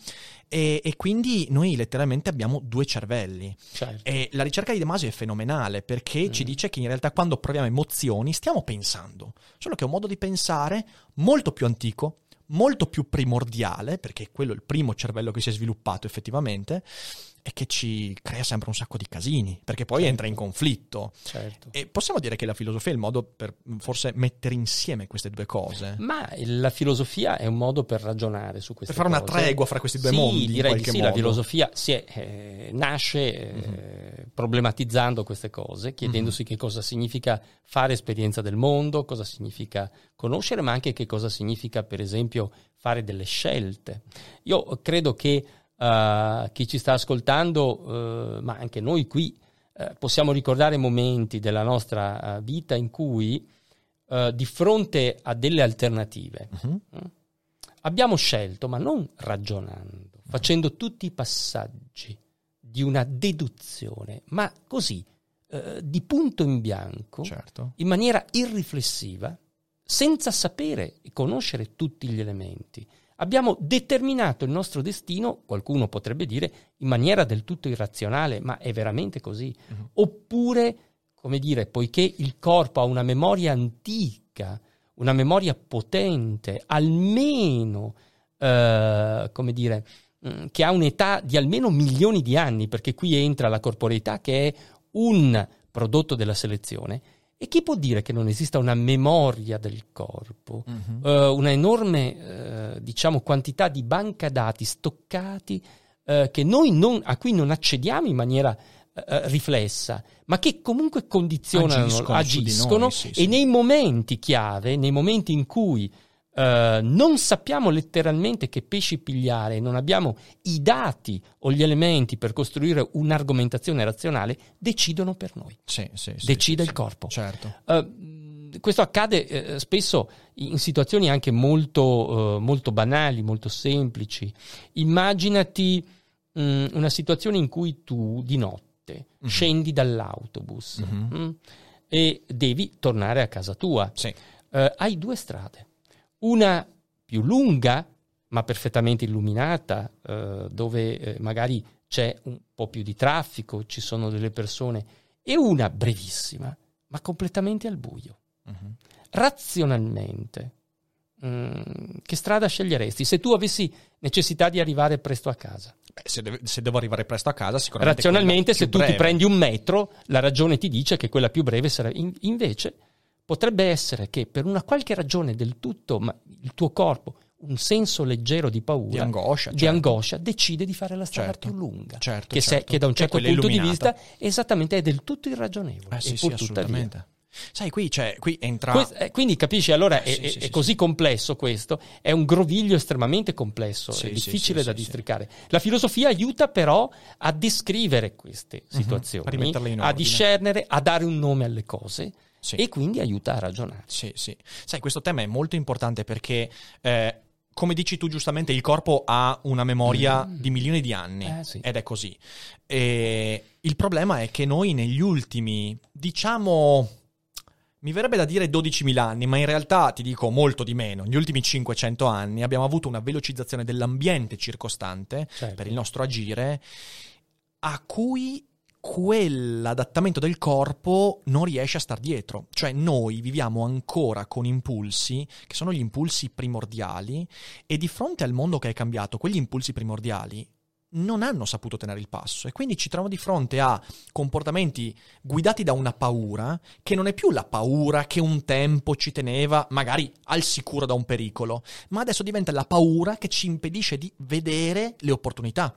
e, e quindi noi letteralmente abbiamo due cervelli. Certo. E la ricerca di De Masi è fenomenale perché ci dice che in realtà quando proviamo emozioni stiamo pensando, solo che è un modo di pensare molto più antico, molto più primordiale, perché quello è il primo cervello che si è sviluppato effettivamente, e che ci crea sempre un sacco di casini, perché poi Certo. entra in conflitto. certo. E possiamo dire che la filosofia è il modo per forse mettere insieme queste due cose. Ma la filosofia è un modo per ragionare su queste Per fare una cose. tregua fra questi due Sì, mondi, direi di sì, la modo. filosofia si è, eh, nasce eh, problematizzando queste cose, chiedendosi che cosa significa fare esperienza del mondo, cosa significa conoscere, ma anche che cosa significa, per esempio, fare delle scelte. Io credo che eh, chi ci sta ascoltando, eh, ma anche noi qui, eh, possiamo ricordare momenti della nostra vita in cui di fronte a delle alternative mm, abbiamo scelto, ma non ragionando, facendo tutti i passaggi di una deduzione, ma così, di punto in bianco, Certo. in maniera irriflessiva, senza sapere e conoscere tutti gli elementi. Abbiamo determinato il nostro destino, qualcuno potrebbe dire, in maniera del tutto irrazionale, ma è veramente così. Mhm. Oppure, come dire, poiché il corpo ha una memoria antica, una memoria potente, almeno, eh, come dire, mm, che ha un'età di almeno milioni di anni, perché qui entra la corporeità che è un prodotto della selezione. E chi può dire che non esista una memoria del corpo, Mhm. eh, una enorme, eh, diciamo, quantità di banca dati stoccati che noi non- a cui non accediamo in maniera riflessa, ma che comunque condizionano, Agiscono agiscono, noi, sì, e sì. nei momenti chiave, nei momenti in cui eh, non sappiamo letteralmente che pesci pigliare, non abbiamo i dati o gli elementi per costruire un'argomentazione razionale, decidono per noi. Sì, sì, sì, Decide il corpo. Certo. Mh, questo accade eh, spesso in situazioni anche molto, eh, molto banali, molto semplici. Immaginati mh, una situazione in cui tu di notte Mhm. scendi dall'autobus Mhm. mh, e devi tornare a casa tua. Sì. Hai due strade. Una più lunga, ma perfettamente illuminata, eh, dove eh, magari c'è un po' più di traffico, ci sono delle persone, e una brevissima, ma completamente al buio. Mhm. Razionalmente, mm, che strada sceglieresti se tu avessi necessità di arrivare presto a casa? Beh, se, deve- se devo arrivare presto a casa, sicuramente. Razionalmente, se tu ti breve. prendi un metro, la ragione ti dice che quella più breve sarà. in- invece, potrebbe essere che per una qualche ragione del tutto, ma il tuo corpo, un senso leggero di paura, Di angoscia, di certo. angoscia, decide di fare la strada Certo. più lunga. Certo, che, se- certo. che da un certo punto di illuminata. vista, esattamente, è del tutto irragionevole. Eh sì, sì, assolutamente. Sai, qui, c'è, qui entra. Quest- eh, quindi capisci, allora Eh, è, sì, sì, è sì, così sì. complesso questo, è un groviglio estremamente complesso, è difficile da districare. La filosofia aiuta però a descrivere queste Mhm, a situazioni, in a ordine. discernere, a dare un nome alle cose Sì. e quindi aiuta a ragionare. Sì, sì. Sai, questo tema è molto importante perché, eh, come dici tu giustamente, il corpo ha una memoria Mm. di milioni di anni Eh, sì. ed è così. E il problema è che noi negli ultimi, diciamo, mi verrebbe da dire 12.000 anni, ma in realtà ti dico molto di meno. Negli ultimi 500 anni abbiamo avuto una velocizzazione dell'ambiente circostante Certo. per il nostro agire a cui quell'adattamento del corpo non riesce a star dietro. Cioè noi viviamo ancora con impulsi che sono gli impulsi primordiali e di fronte al mondo che è cambiato, quegli impulsi primordiali non hanno saputo tenere il passo e quindi ci troviamo di fronte a comportamenti guidati da una paura che non è più la paura che un tempo ci teneva magari al sicuro da un pericolo, ma adesso diventa la paura che ci impedisce di vedere le opportunità.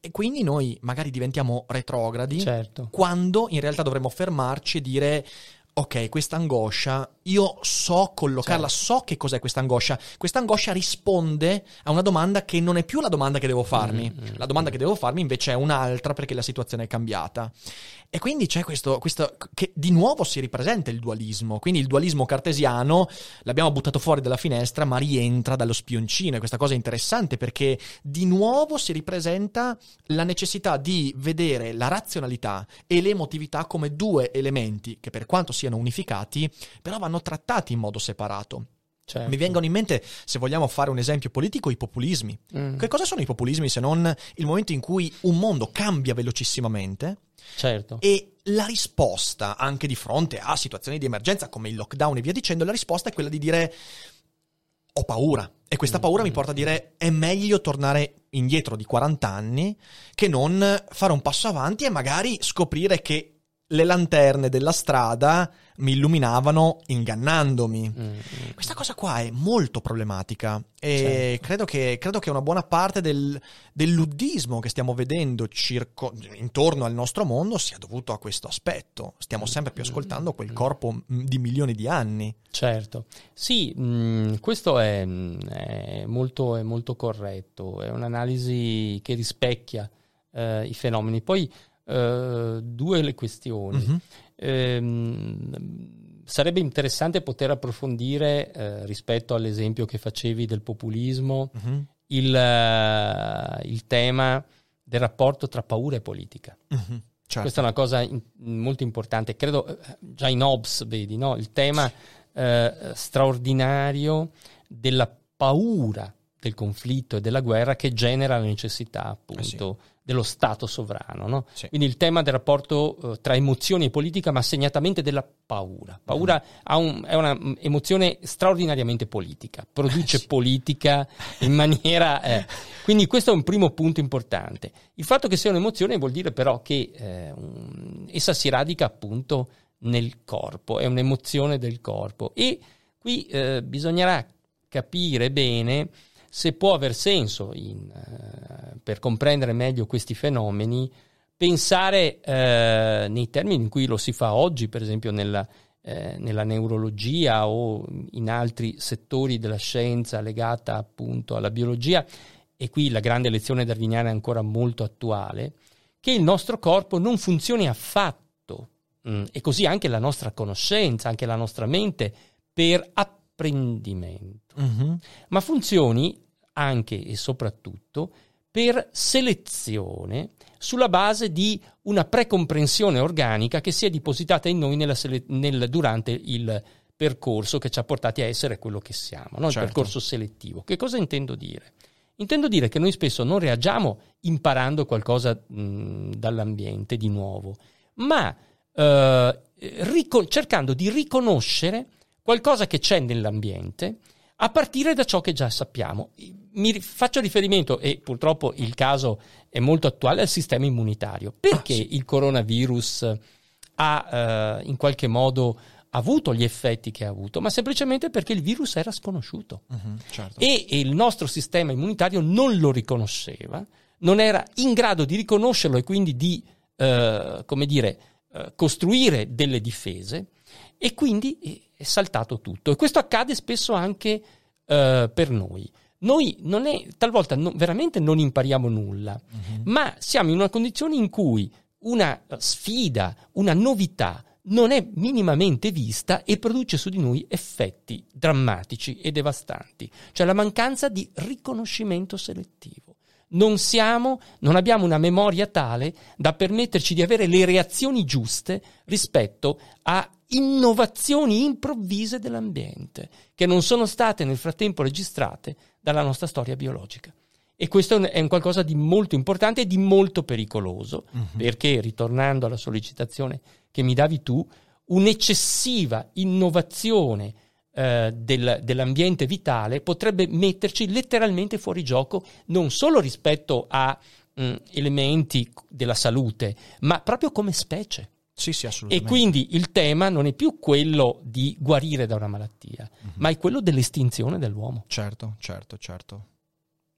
E quindi noi magari diventiamo retrogradi Certo. quando in realtà dovremmo fermarci e dire ok, questa angoscia io so collocarla, Certo. so che cos'è questa angoscia. Questa angoscia risponde a una domanda che non è più la domanda che devo farmi. Mm, mm, La domanda che devo farmi invece è un'altra perché la situazione è cambiata. E quindi c'è questo, questo che di nuovo si ripresenta il dualismo. Quindi il dualismo cartesiano l'abbiamo buttato fuori dalla finestra, ma rientra dallo spioncino. E questa cosa è interessante perché di nuovo si ripresenta la necessità di vedere la razionalità e l'emotività come due elementi che, per quanto siano unificati, però vanno trattati in modo separato. Certo. Mi vengono in mente, se vogliamo fare un esempio politico, i populismi. Mm, Che cosa sono i populismi se non il momento in cui un mondo cambia velocissimamente certo. e la risposta, anche di fronte a situazioni di emergenza come il lockdown e via dicendo, la risposta è quella di dire ho paura. E questa Mm, paura mi mm. porta a dire è meglio tornare indietro di 40 anni che non fare un passo avanti e magari scoprire che le lanterne della strada mi illuminavano ingannandomi. Mm, mm. Questa cosa qua è molto problematica e Certo. credo, che, credo che una buona parte del, del luddismo che stiamo vedendo circo- intorno al nostro mondo sia dovuto a questo aspetto. Stiamo sempre più ascoltando quel corpo mm, di milioni di anni. Certo, sì, mh, questo è, è molto, è molto corretto, è un'analisi che rispecchia eh, i fenomeni. Poi eh, due le questioni. Mhm. Ehm, sarebbe interessante poter approfondire eh, rispetto all'esempio che facevi del populismo Mhm. il, eh, il tema del rapporto tra paura e politica. Mhm. Certo. Questa è una cosa in- molto importante. Credo eh, già in Hobbes, vedi, no? il tema eh, straordinario della paura del conflitto e della guerra che genera la necessità appunto dello Stato sovrano. no? Sì. Quindi il tema del rapporto eh, tra emozioni e politica, ma segnatamente della paura. Paura ha un- è un'emozione straordinariamente politica, produce sì. politica in maniera... eh, quindi questo è un primo punto importante. Il fatto che sia un'emozione vuol dire però che eh, un- essa si radica appunto nel corpo, è un'emozione del corpo e qui eh, bisognerà capire bene se può aver senso in, eh, per comprendere meglio questi fenomeni pensare eh, nei termini in cui lo si fa oggi, per esempio nella, eh, nella neurologia o in altri settori della scienza legata appunto alla biologia, e qui la grande lezione darwiniana è ancora molto attuale, che il nostro corpo non funzioni affatto, mm, e così anche la nostra conoscenza, anche la nostra mente, per apprendimento, Mhm. ma funzioni anche e soprattutto per selezione sulla base di una precomprensione organica che si è depositata in noi nella sele- nel- durante il percorso che ci ha portati a essere quello che siamo, no? il Certo. percorso selettivo. Che cosa intendo dire? Intendo dire che noi spesso non reagiamo imparando qualcosa mh, dall'ambiente di nuovo, ma eh, rico- cercando di riconoscere qualcosa che c'è nell'ambiente a partire da ciò che già sappiamo. Mi faccio riferimento, e purtroppo il caso è molto attuale, al sistema immunitario. Perché Ah, sì. il coronavirus ha eh, in qualche modo avuto gli effetti che ha avuto? Ma semplicemente perché il virus era sconosciuto Mhm. Certo. e il nostro sistema immunitario non lo riconosceva, non era in grado di riconoscerlo e quindi di, eh, come dire, eh, costruire delle difese e quindi è- è saltato tutto. E questo accade spesso anche eh, per noi. Noi non è, talvolta no- veramente non impariamo nulla, Mhm. ma siamo in una condizione in cui una sfida, una novità non è minimamente vista e produce su di noi effetti drammatici e devastanti, cioè la mancanza di riconoscimento selettivo. Non siamo, non abbiamo una memoria tale da permetterci di avere le reazioni giuste rispetto a innovazioni improvvise dell'ambiente che non sono state nel frattempo registrate dalla nostra storia biologica. E questo è un, qualcosa di molto importante e di molto pericoloso, Mhm. perché, ritornando alla sollecitazione che mi davi tu, un'eccessiva innovazione eh, del- dell'ambiente vitale potrebbe metterci letteralmente fuori gioco, non solo rispetto a mh, elementi della salute, ma proprio come specie. Sì, sì, E assolutamente. quindi il tema non è più quello di guarire da una malattia, ma è quello dell'estinzione dell'uomo, Certo, certo, certo.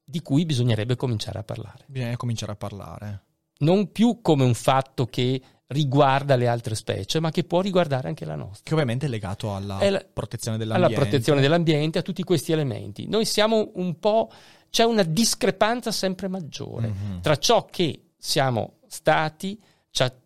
di cui bisognerebbe cominciare a parlare. Bisogna cominciare a parlare. non più come un fatto che riguarda le altre specie, ma che può riguardare anche la nostra. Che ovviamente è legato alla È la- protezione dell'ambiente. Alla protezione dell'ambiente, a tutti questi elementi. Noi siamo un po'. c'è una discrepanza sempre maggiore Mhm. tra ciò che siamo stati,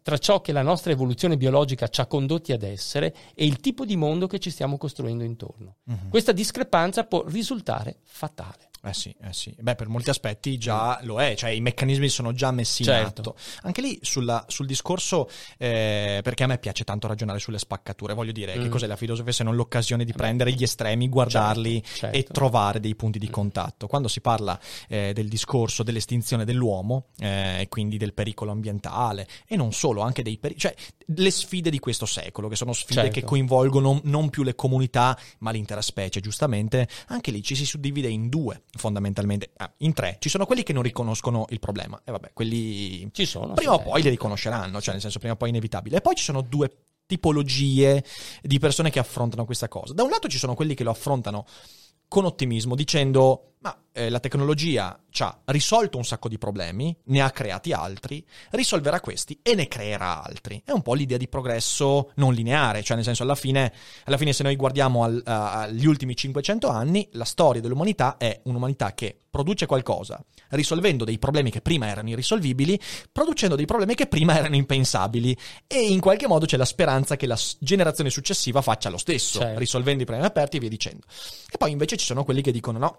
tra ciò che la nostra evoluzione biologica ci ha condotti ad essere e il tipo di mondo che ci stiamo costruendo intorno. Mhm. Questa discrepanza può risultare fatale. Eh sì, eh sì. Beh, per molti aspetti già lo è, cioè i meccanismi sono già messi in Certo. atto. Anche lì sulla- sul discorso, eh, perché a me piace tanto ragionare sulle spaccature, voglio dire, che Mm. cos'è la filosofia se non l'occasione di Beh, prendere gli estremi, guardarli certo, certo. e trovare dei punti di contatto. Quando si parla eh, del discorso dell'estinzione dell'uomo eh, e quindi del pericolo ambientale e non solo, anche dei pericoli, cioè le sfide di questo secolo, che sono sfide Certo. che coinvolgono non più le comunità ma l'intera specie, giustamente, anche lì ci si suddivide in due fondamentalmente, ah, in tre. Ci sono quelli che non riconoscono il problema e vabbè, quelli Ci sono. prima o poi li riconosceranno, cioè nel senso prima o poi è inevitabile. E poi ci sono due tipologie di persone che affrontano questa cosa. Da un lato ci sono quelli che lo affrontano con ottimismo, dicendo ma eh, la tecnologia ci ha risolto un sacco di problemi, ne ha creati altri, risolverà questi e ne creerà altri. È un po' l'idea di progresso non lineare, cioè nel senso alla fine, alla fine se noi guardiamo al- a- agli ultimi 500 anni, la storia dell'umanità è un'umanità che produce qualcosa, risolvendo dei problemi che prima erano irrisolvibili, producendo dei problemi che prima erano impensabili e in qualche modo c'è la speranza che la generazione successiva faccia lo stesso, Certo. risolvendo i problemi aperti e via dicendo. E poi invece ci sono quelli che dicono no,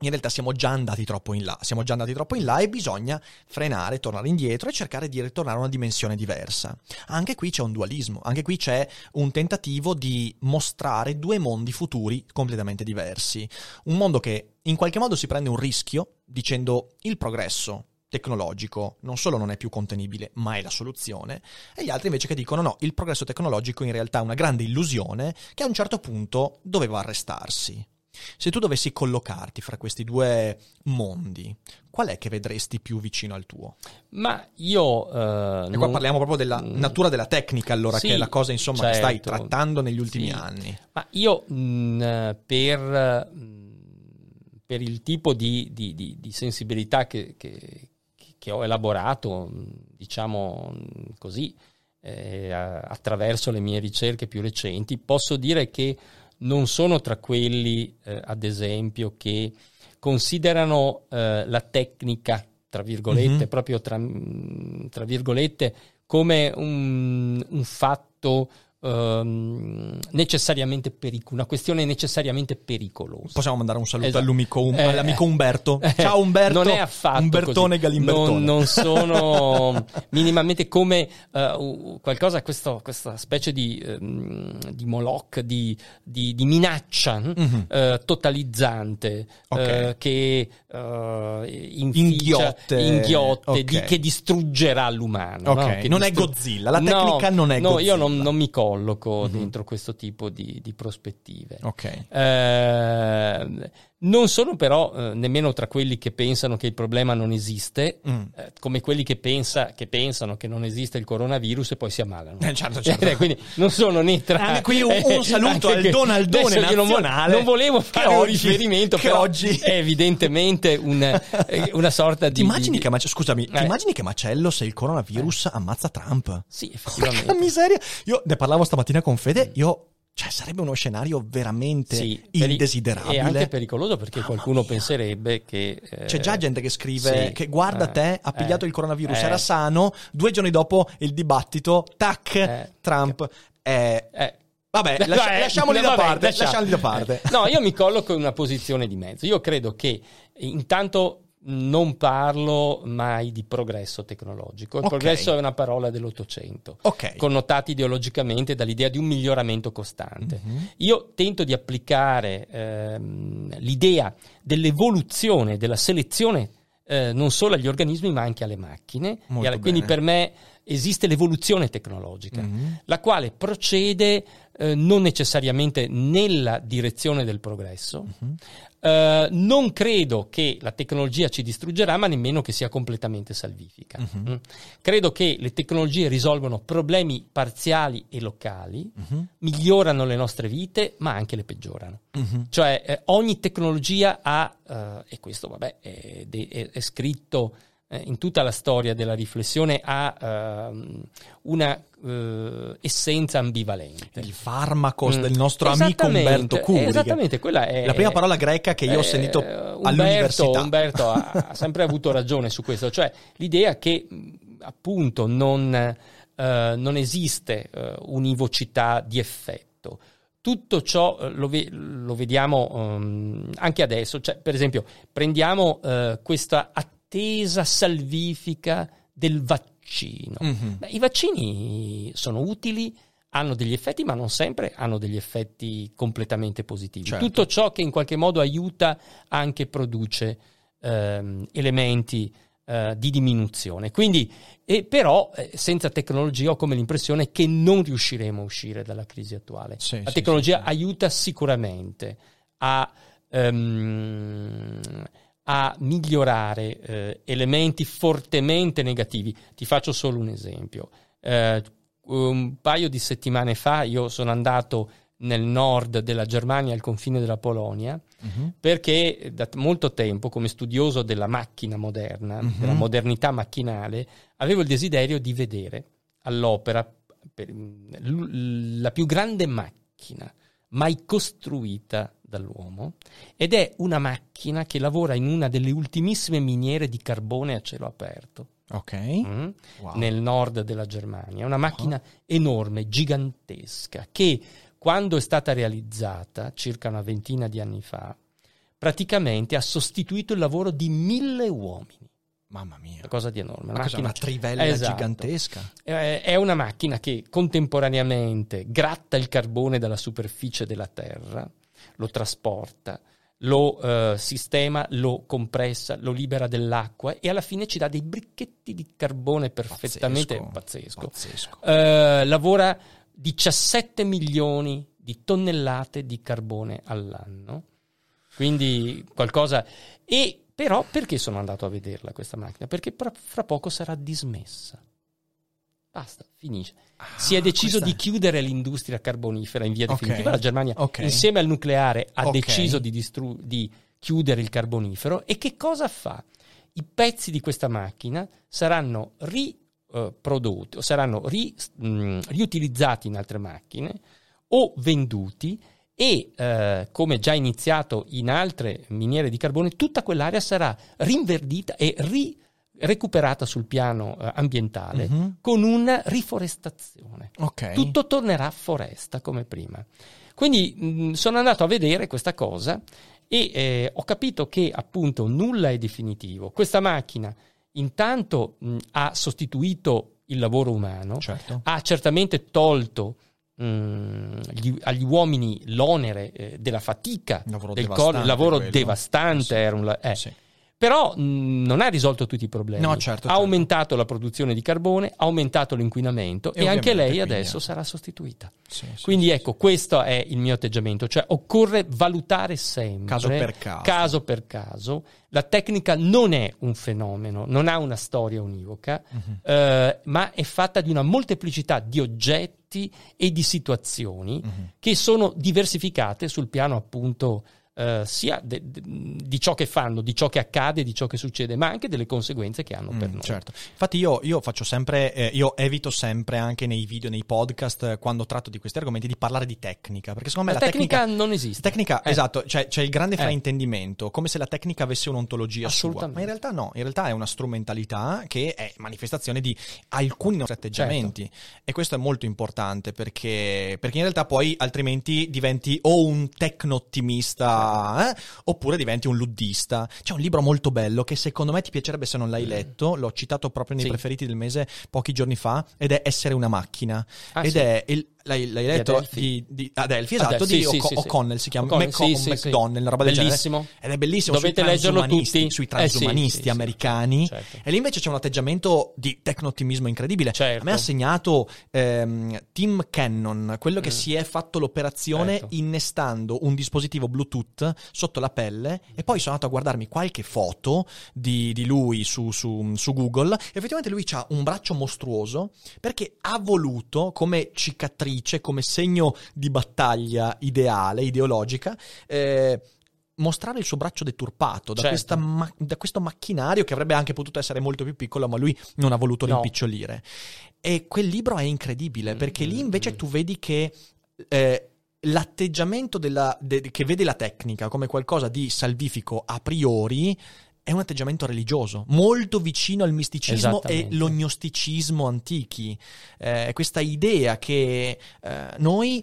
in realtà siamo già andati troppo in là, siamo già andati troppo in là e bisogna frenare, tornare indietro e cercare di ritornare a una dimensione diversa. Anche qui c'è un dualismo, anche qui c'è un tentativo di mostrare due mondi futuri completamente diversi. Un mondo che in qualche modo si prende un rischio dicendo il progresso tecnologico non solo non è più contenibile, ma è la soluzione, e gli altri invece che dicono no, il progresso tecnologico in realtà è una grande illusione che a un certo punto doveva arrestarsi. Se tu dovessi collocarti fra questi due mondi, qual è che vedresti più vicino al tuo? Ma io... eh, E qua non- parliamo proprio della Mm. natura della tecnica, allora, Sì, che è la cosa insomma che stai certo. trattando negli ultimi Sì. anni. Ma io mh, per, mh, per il tipo di, di- di- di sensibilità che, che- che ho elaborato, diciamo così, eh, attraverso le mie ricerche più recenti, posso dire che non sono tra quelli, eh, ad esempio, che considerano eh, la tecnica, tra virgolette, Mhm. proprio tra, tra virgolette, come un, un fatto ehm, necessariamente pericoloso, una questione necessariamente pericolosa. Possiamo mandare un saluto Esatto. all'amico, Um- Eh, all'amico Umberto. eh, Ciao Umberto. Non è affatto Umbertone così. Galimbertone. Non, non sono minimamente come eh, u- qualcosa, questo- questa specie di, ehm, di Moloch, di, di- di minaccia hm? Mhm. eh, totalizzante Ok. eh, che eh, Inghiotte. inghiotte, Ok. di- che distruggerà l'umano. Ok, no? Che non è distru- Godzilla, la No, tecnica non è no, Godzilla. io non, non mi colloco Mhm. dentro questo tipo di, di prospettive. Ok. Eh, non sono però eh, nemmeno tra quelli che pensano che il problema non esiste, Mm. eh, come quelli che, pensa- che pensano che non esiste il coronavirus e poi si ammalano. Eh, certo, certo. Eh, Quindi non sono né tra... Anche qui un- un saluto al che- Donaldone io non nazionale, Non, volevo fare un oggi- riferimento, che però oggi- è evidentemente un- eh, una sorta di... Ti immagini di- che Mace- scusami, ti Eh. immagini che macello se il coronavirus ammazza Trump? Sì, Porca effettivamente. miseria. Io ne parlavo stamattina con Fede, io cioè sarebbe uno scenario veramente Sì, indesiderabile. E anche pericoloso perché Mamma qualcuno mia. penserebbe che... eh, C'è già gente che scrive sì, che guarda eh, te, ha pigliato eh, il coronavirus, eh, era sano, due giorni dopo il dibattito, tac, Eh, Trump. Eh, eh, vabbè, lascia- Vabbè, lasciamoli da vabbè, parte, lascia- lasciamoli da parte. Eh, No, io mi colloco in una posizione di mezzo. Io credo che eh, intanto non parlo mai di progresso tecnologico. Il Ok. progresso è una parola dell'Ottocento, Ok. connotata ideologicamente dall'idea di un miglioramento costante. Mhm. Io tento di applicare ehm, l'idea dell'evoluzione, della selezione eh, non solo agli organismi ma anche alle macchine. Alla- quindi per me esiste l'evoluzione tecnologica Mhm. la quale procede eh, non necessariamente nella direzione del progresso. Mhm. Eh, non credo che la tecnologia ci distruggerà, ma nemmeno che sia completamente salvifica. Mhm. Mm. Credo che le tecnologie risolvono problemi parziali e locali, Mhm. migliorano le nostre vite, ma anche le peggiorano. Cioè eh, ogni tecnologia ha, eh, e questo vabbè è, è- è scritto eh, in tutta la storia della riflessione ha ehm, una eh, essenza ambivalente. Il farmacos Mm. del nostro amico Umberto Curi. Esattamente, quella è La prima parola greca che io ho eh, sentito Umberto, all'università. Umberto ha, ha sempre avuto ragione su questo, cioè l'idea che mh, appunto non, eh, non esiste univocità di effetto. Tutto ciò lo, ve- lo vediamo ehm, anche adesso, cioè, per esempio prendiamo eh, questa attesa salvifica del vaccino. Mhm. Beh, I vaccini sono utili, hanno degli effetti, ma non sempre hanno degli effetti completamente positivi. Certo. Tutto ciò che in qualche modo aiuta anche produce ehm, elementi eh, di diminuzione. Quindi, e però, eh, senza tecnologia ho come l'impressione che non riusciremo a uscire dalla crisi attuale. Sì, La sì, tecnologia sì. aiuta sicuramente a, ehm, a migliorare eh, elementi fortemente negativi. Ti faccio solo un esempio. Eh, un paio di settimane fa io sono andato nel nord della Germania, al confine della Polonia, Mhm. perché da molto tempo, come studioso della macchina moderna, Mhm. della modernità macchinale, avevo il desiderio di vedere all'opera per- l- la più grande macchina mai costruita dall'uomo ed è una macchina che lavora in una delle ultimissime miniere di carbone a cielo aperto Ok. mm, Wow. nel nord della Germania. Una macchina enorme, gigantesca, che quando è stata realizzata, circa una ventina di anni fa, praticamente ha sostituito il lavoro di mille uomini. Mamma mia. Qualcosa di enorme. Ma cos'è, una trivella Esatto. gigantesca? Eh, È una macchina che contemporaneamente gratta il carbone dalla superficie della Terra, lo trasporta, lo eh, sistema, lo compressa, lo libera dell'acqua e alla fine ci dà dei bricchetti di carbone perfettamente pazzesco. Pazzesco. Eh, lavora 17 milioni di tonnellate di carbone all'anno. Quindi qualcosa. E però perché sono andato a vederla questa macchina? Perché fra poco sarà dismessa. Basta, finisce. Si è deciso questa- di chiudere l'industria carbonifera in via definitiva. La Germania, Ok. insieme al nucleare, ha Ok. deciso di, distru- di chiudere il carbonifero. E che cosa fa? I pezzi di questa macchina saranno riprodotti o saranno ri- mh, riutilizzati in altre macchine o venduti e eh, come già iniziato in altre miniere di carbone, tutta quell'area sarà rinverdita e ri- recuperata sul piano eh, ambientale Mhm. con una riforestazione. Ok. Tutto tornerà foresta come prima. Quindi mh, sono andato a vedere questa cosa e eh, ho capito che appunto nulla è definitivo. Questa macchina intanto mh, ha sostituito il lavoro umano, Certo. ha certamente tolto mh, gli- agli uomini l'onere eh, della fatica, Lavoro del lavoro quello. devastante, Sì. era un eh. Sì. Però mh, non ha risolto tutti i problemi. No, certo, ha certo. aumentato la produzione di carbone, ha aumentato l'inquinamento E e, anche lei quindi- adesso sarà sostituita. Sì, sì, Quindi sì, ecco, questo è il mio atteggiamento, cioè occorre valutare sempre, Caso per caso. caso per caso. La tecnica non è un fenomeno, non ha una storia univoca, Mhm. eh, ma è fatta di una molteplicità di oggetti e di situazioni Mhm. che sono diversificate sul piano appunto eh, sia de- de- di ciò che fanno, di ciò che accade, di ciò che succede, ma anche delle conseguenze che hanno per Mm, noi. certo. Infatti io, io faccio sempre, eh, io evito sempre anche nei video, nei podcast, eh, quando tratto di questi argomenti, di parlare di tecnica, perché secondo me La, la, tecnica, non esiste. Tecnica, Eh. esatto, cioè c'è il grande Eh. fraintendimento, come se la tecnica avesse un'ontologia sua, ma in realtà no, in realtà è una strumentalità che è manifestazione di alcuni nostri atteggiamenti Certo. e questo è molto importante perché, perché in realtà poi altrimenti diventi o un tecno-ottimista eh, oppure diventi un luddista. C'è un libro molto bello che secondo me ti piacerebbe se non l'hai letto, l'ho citato proprio nei Mm. Sì. preferiti del mese pochi giorni fa ed è Essere una macchina Ah, ed sì. è il... L'hai, l'hai letto Adelphi. di, di Adelphi, esatto, Adelphi, di sì, sì. O'Connell si chiama O'Connell, Mc- sì. McDonnell, una roba del genere. Bellissimo. Ed è bellissimo Dovete leggerlo tutti. sui Eh, transumanisti sì. americani. Certo. E lì invece c'è un atteggiamento di tecno-ottimismo incredibile. Certo. A me ha segnato ehm, Tim Cannon, quello che Mm. si è fatto l'operazione Certo. innestando un dispositivo Bluetooth sotto la pelle e poi sono andato a guardarmi qualche foto di, di lui su, su- su Google. E effettivamente lui ha un braccio mostruoso perché ha voluto come cicatrice, come segno di battaglia ideale, ideologica, eh, mostrare il suo braccio deturpato da, Certo. ma- da questo macchinario che avrebbe anche potuto essere molto più piccolo, ma lui non ha voluto No. rimpicciolire. E quel libro è incredibile perché lì invece Mm. tu vedi che eh, l'atteggiamento della- de- che vede la tecnica come qualcosa di salvifico a priori è un atteggiamento religioso, molto vicino al misticismo e l'ognosticismo antichi. Eh, questa idea che eh, noi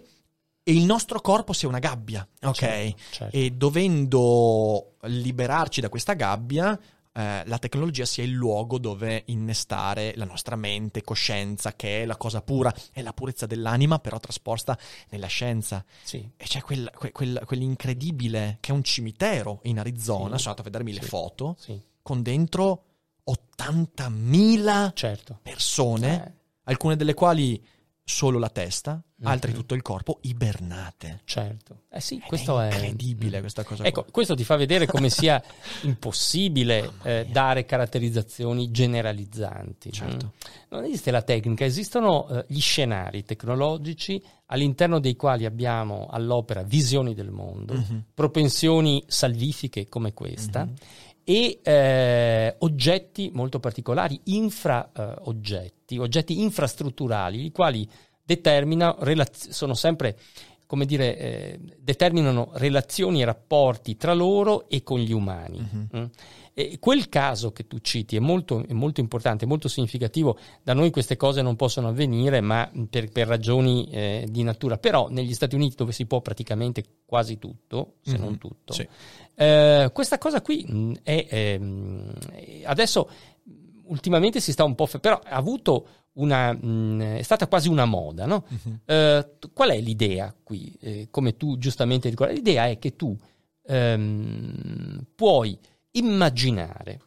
e il nostro corpo sia una gabbia, ok? Certo, certo. E dovendo liberarci da questa gabbia, eh, la tecnologia sia il luogo dove innestare la nostra mente, coscienza, che è la cosa pura, è la purezza dell'anima, però trasposta nella scienza. Sì. E c'è quel- que- quel- quell'incredibile che è un cimitero in Arizona, Sì. sono andato a vedermi le Sì. foto, Sì, con dentro 80.000 certo. persone, Eh, alcune delle quali solo la testa, altre Mhm. tutto il corpo, ibernate. certo. Eh sì, questo è incredibile questa cosa. Ecco, qua. questo ti fa vedere come sia impossibile eh, dare caratterizzazioni generalizzanti. Certo. Mm. Non esiste la tecnica, esistono eh, gli scenari tecnologici all'interno dei quali abbiamo all'opera visioni del mondo, Mhm. propensioni salvifiche come questa Mhm. E eh, oggetti molto particolari, infra eh, oggetti, oggetti infrastrutturali, i quali determinano, relaz- sono sempre, come dire, eh, determinano relazioni e rapporti tra loro e con gli umani. Mhm. Mm. E quel caso che tu citi è molto, è molto importante, molto significativo. Da noi queste cose non possono avvenire, ma per, per ragioni eh, di natura. Però negli Stati Uniti, dove si può praticamente quasi tutto, se Mhm. non tutto, Sì. eh, questa cosa qui mh, è, ehm, è- adesso mh, ultimamente si sta un po' fe- però ha avuto una mh, è stata quasi una moda, no? Mhm. Eh, qual è l'idea qui? Eh, come tu giustamente ricordi, l'idea è che tu ehm, puoi immaginare,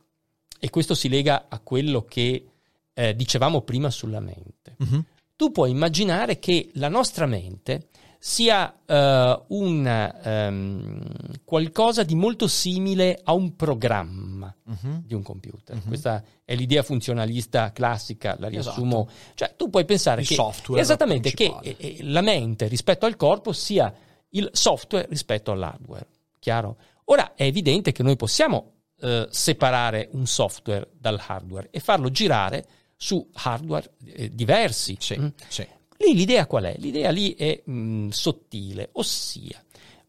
e questo si lega a quello che eh, dicevamo prima sulla mente. Mhm. Tu puoi immaginare che la nostra mente sia eh, un ehm, qualcosa di molto simile a un programma Mhm. di un computer. Mhm. Questa è l'idea funzionalista classica, la riassumo. Cioè, tu puoi pensare Il che software esattamente che eh, eh, la mente rispetto al corpo sia il software rispetto all'hardware. Chiaro? Ora è evidente che noi possiamo eh, separare un software dall'hardware e farlo girare su hardware eh, diversi. Sì, Mm. sì. Lì l'idea qual è? L'idea lì è mh, sottile, ossia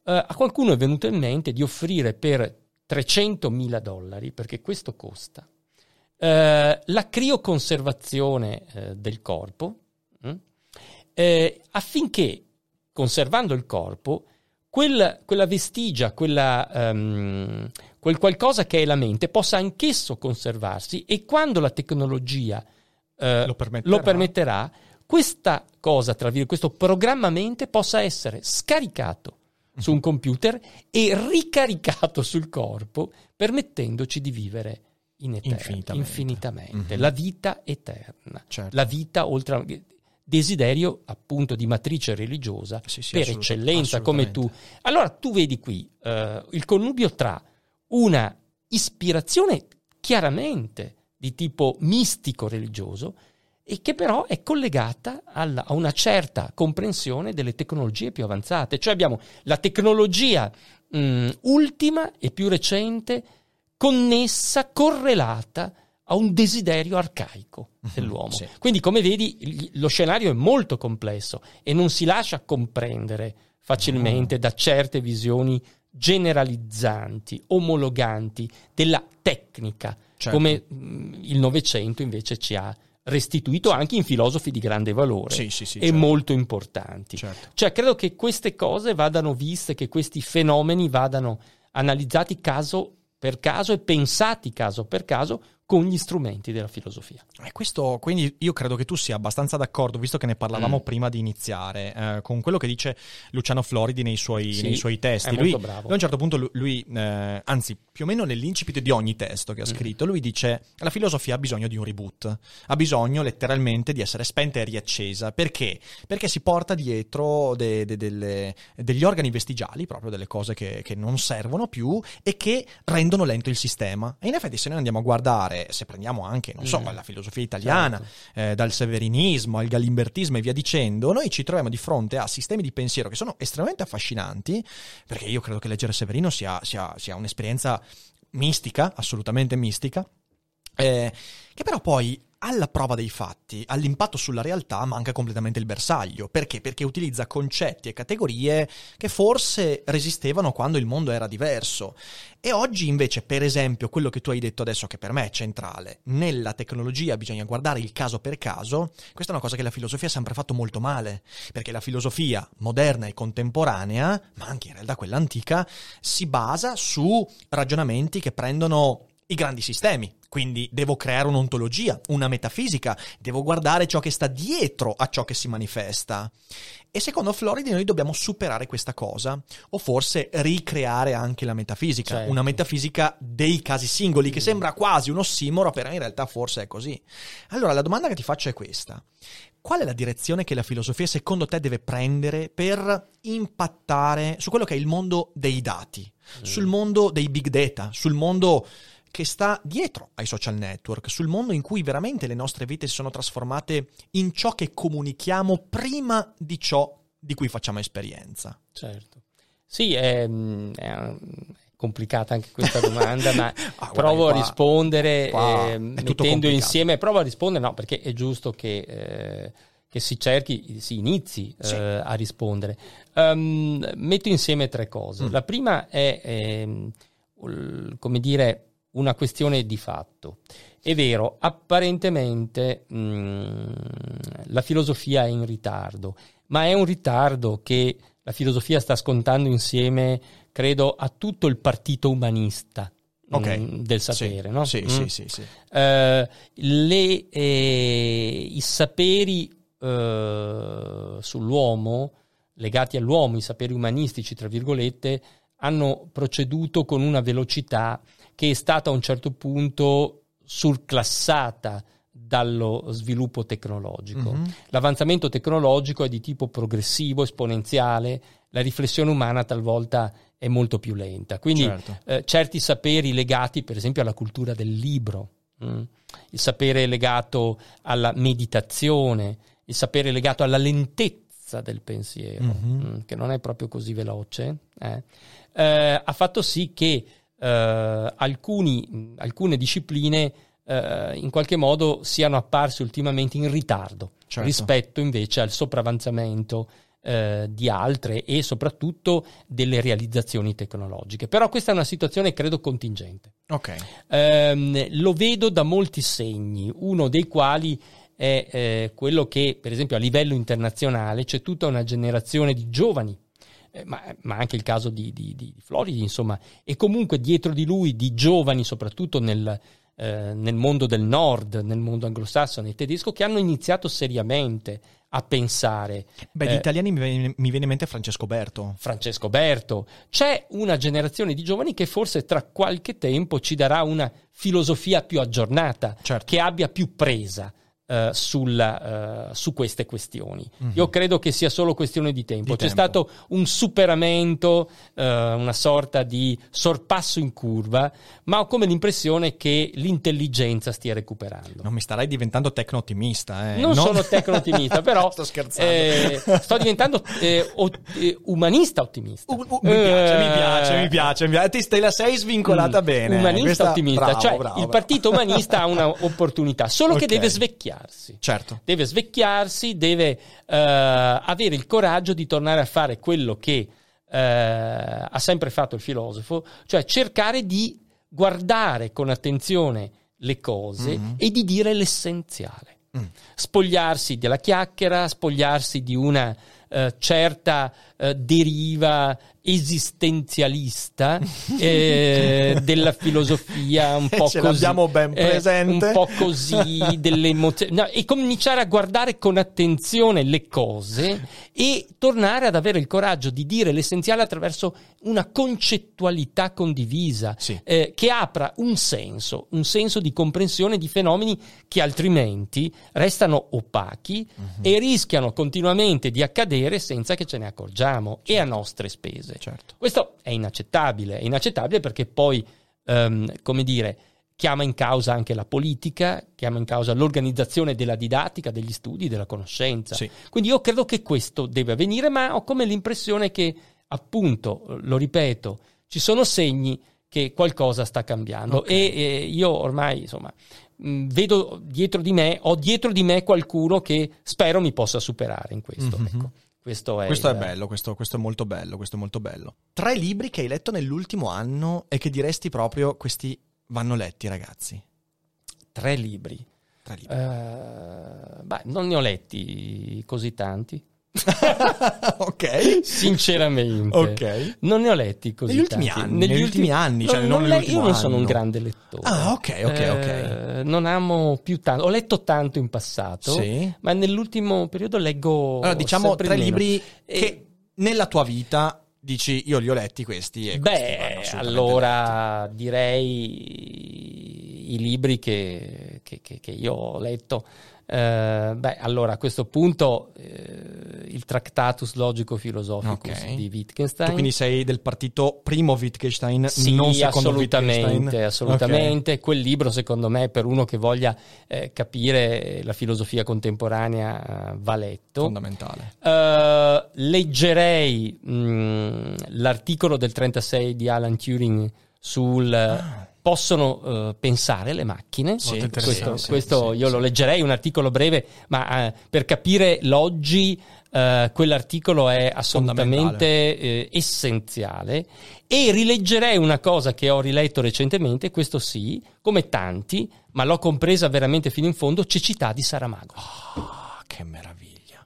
eh, a qualcuno è venuto in mente di offrire per 300.000 dollari, perché questo costa, eh, la crioconservazione eh, del corpo, mh, eh, affinché, conservando il corpo, quel- quella vestigia, quella, ehm, quel qualcosa che è la mente possa anch'esso conservarsi e quando la tecnologia eh, Lo permetterà. lo permetterà, questa cosa, tra virgolette, questo programma mente possa essere scaricato su un computer e ricaricato sul corpo, permettendoci di vivere in eterno, Infinitamente. infinitamente, Mhm. la vita eterna, Certo. la vita oltre a desiderio appunto di matrice religiosa Sì, sì, per eccellenza come tu. Allora tu vedi qui eh, il connubio tra una ispirazione chiaramente di tipo mistico religioso e che però è collegata alla- a una certa comprensione delle tecnologie più avanzate. Cioè abbiamo la tecnologia mh, ultima e più recente connessa, correlata a un desiderio arcaico dell'uomo. sì. Quindi, come vedi, lo scenario è molto complesso e non si lascia comprendere facilmente da certe visioni generalizzanti, omologanti della tecnica, Certo. come mh, il Novecento invece ci ha restituito anche in filosofi di grande valore Sì, sì, sì, e certo. molto importanti. Certo. Cioè, credo che queste cose vadano viste, che questi fenomeni vadano analizzati caso per caso e pensati caso per caso con gli strumenti della filosofia. E questo, quindi io credo che tu sia abbastanza d'accordo, visto che ne parlavamo Mm. prima di iniziare, eh, con quello che dice Luciano Floridi nei suoi, Sì, nei suoi testi. è Lui, molto bravo. a un certo punto lu- lui, eh, anzi, più o meno nell'incipit di ogni testo Mm. che ha scritto, lui dice la filosofia ha bisogno di un reboot, ha bisogno letteralmente di essere spenta e riaccesa. Perché? Perché si porta dietro de- de- delle- degli organi vestigiali, proprio delle cose che, che non servono più e che rendono lento il sistema. E in effetti se noi andiamo a guardare se prendiamo anche, non so, Mm. la filosofia italiana, Certo. eh, dal severinismo al galimbertismo e via dicendo, noi ci troviamo di fronte a sistemi di pensiero che sono estremamente affascinanti, perché io credo che leggere Severino sia, sia- sia un'esperienza mistica, assolutamente mistica, eh, che però poi alla prova dei fatti, all'impatto sulla realtà, manca completamente il bersaglio. Perché? Perché utilizza concetti e categorie che forse resistevano quando il mondo era diverso. E oggi invece, per esempio, quello che tu hai detto adesso, che per me è centrale, nella tecnologia bisogna guardare il caso per caso, questa è una cosa che la filosofia ha sempre fatto molto male, perché la filosofia moderna e contemporanea, ma anche in realtà quella antica, si basa su ragionamenti che prendono i grandi sistemi. Quindi devo creare un'ontologia, una metafisica, devo guardare ciò che sta dietro a ciò che si manifesta. E secondo Floridi noi dobbiamo superare questa cosa, o forse ricreare anche la metafisica, Certo. una metafisica dei casi singoli, che sembra quasi un ossimoro, però in realtà forse è così. Allora la domanda che ti faccio è questa. Qual è la direzione che la filosofia secondo te deve prendere per impattare su quello che è il mondo dei dati, sul mondo dei big data, sul mondo che sta dietro ai social network, sul mondo in cui veramente le nostre vite si sono trasformate in ciò che comunichiamo prima di ciò di cui facciamo esperienza? Certo. Sì, è, mm, è complicata anche questa domanda, ma Ah, guarda, provo qua- a rispondere qua eh, mettendo insieme, provo a rispondere, no, perché è giusto che, eh, che si cerchi, si inizi Sì. eh, a rispondere. Ehm, metto insieme tre cose. Mm. La prima è, ul- come dire, una questione di fatto. È vero, apparentemente mh, la filosofia è in ritardo, ma è un ritardo che la filosofia sta scontando insieme, credo, a tutto il partito umanista Ok. mh, del sapere. Sì, no? sì, Mm. sì, sì, sì. Eh, le, eh, i saperi eh, sull'uomo, legati all'uomo, i saperi umanistici, tra virgolette, hanno proceduto con una velocità che è stata a un certo punto surclassata dallo sviluppo tecnologico. Mhm. L'avanzamento tecnologico è di tipo progressivo, esponenziale, la riflessione umana talvolta è molto più lenta. Quindi Certo. eh, certi saperi legati per esempio alla cultura del libro, mm, il sapere legato alla meditazione, il sapere legato alla lentezza del pensiero, Mhm. mm, che non è proprio così veloce, eh, eh, ha fatto sì che eh, alcuni, alcune discipline eh, in qualche modo siano apparse ultimamente in ritardo Certo. rispetto invece al sopravanzamento eh, di altre e soprattutto delle realizzazioni tecnologiche. Però questa è una situazione credo contingente. Ok. Ehm, lo vedo da molti segni, uno dei quali è eh, quello che, per esempio, a livello internazionale c'è tutta una generazione di giovani, eh, ma, ma anche il caso di, di, di Floridi, insomma, e comunque dietro di lui di giovani, soprattutto nel, eh, nel mondo del nord, nel mondo anglosassone e tedesco, che hanno iniziato seriamente a pensare Beh, di Eh, italiani mi viene, mi viene in mente Francesco Berto. Francesco Berto. C'è una generazione di giovani che forse tra qualche tempo ci darà una filosofia più aggiornata, Certo. che abbia più presa eh, sulla, eh, su queste questioni. Mhm. Io credo che sia solo questione di tempo. Di C'è tempo. stato un superamento, eh, una sorta di sorpasso in curva, ma ho come l'impressione che l'intelligenza stia recuperando. Non mi starai diventando tecno-ottimista, eh. Non sono tecno-ottimista, però Sto scherzando. eh, sto diventando eh, ot- umanista ottimista. Uh, uh, mi piace, mi piace, mi piace, mi piace. Ti te la sei svincolata mm, bene. Umanista ottimista, bravo, cioè bravo, il bravo. partito umanista ha un'opportunità, solo Ok. che deve svecchiarsi. Certo. Deve svecchiarsi, deve eh, avere il coraggio di tornare a fare quello che eh, ha sempre fatto il filosofo, cioè cercare di guardare con attenzione le cose Mhm. e di dire l'essenziale. Mm. Spogliarsi della chiacchiera, spogliarsi di una eh, certa eh, deriva esistenzialista eh, della filosofia un po' Ce così ben eh, presente. un po' così delle emozioni no, e cominciare a guardare con attenzione le cose e tornare ad avere il coraggio di dire l'essenziale attraverso una concettualità condivisa Sì. eh, che apra un senso, un senso di comprensione di fenomeni che altrimenti restano opachi Mhm. e rischiano continuamente di accadere senza che ce ne accorgiamo e a nostre spese. Certo. Questo è inaccettabile, è inaccettabile perché poi, ehm, come dire, chiama in causa anche la politica, chiama in causa l'organizzazione della didattica, degli studi, della conoscenza. Sì. Quindi io credo che questo deve avvenire, ma ho come l'impressione che, appunto, lo ripeto, ci sono segni che qualcosa sta cambiando Ok. e eh, io ormai, insomma, mh, vedo dietro di me, ho dietro di me qualcuno che spero mi possa superare in questo. Mhm. ecco. Questo è, Questo è il- bello, questo, questo è molto bello, questo è molto bello. Tre libri che hai letto nell'ultimo anno e che diresti proprio questi vanno letti, ragazzi. Tre libri. Tre libri. Eh, beh, non ne ho letti così tanti, ok. sinceramente. Ok. Non ne ho letti così Negli ultimi tanti. anni, negli ultimi anni, cioè, non- non le- Io non sono un grande lettore. Ah, ok, ok, ok. Eh, non amo più tanto. Ho letto tanto in passato, Sì. ma nell'ultimo periodo leggo. Allora, diciamo tre meno. libri E- che nella tua vita dici io li ho letti questi e questi Beh, assolutamente allora direi i libri che, che- che- che io ho letto. Eh, beh, allora a questo punto eh, il Tractatus Logico-Philosophicus Ok. di. Wittgenstein. Tu quindi sei del partito primo Wittgenstein, Sì, non secondo assolutamente, Wittgenstein? assolutamente. Quel libro, secondo me, per uno che voglia eh, capire la filosofia contemporanea, eh, va letto. Fondamentale. Eh, leggerei mh, l'articolo del 36 di Alan Turing sul Ah. Possono eh, pensare le macchine. Sì, questo sì, questo sì, io lo leggerei, un articolo breve, ma eh, per capire l'oggi eh, quell'articolo è assolutamente essenziale. E rileggerei una cosa che ho riletto recentemente, questo sì, come tanti, ma l'ho compresa veramente fino in fondo, Cecità di Saramago. Ah, che meraviglia.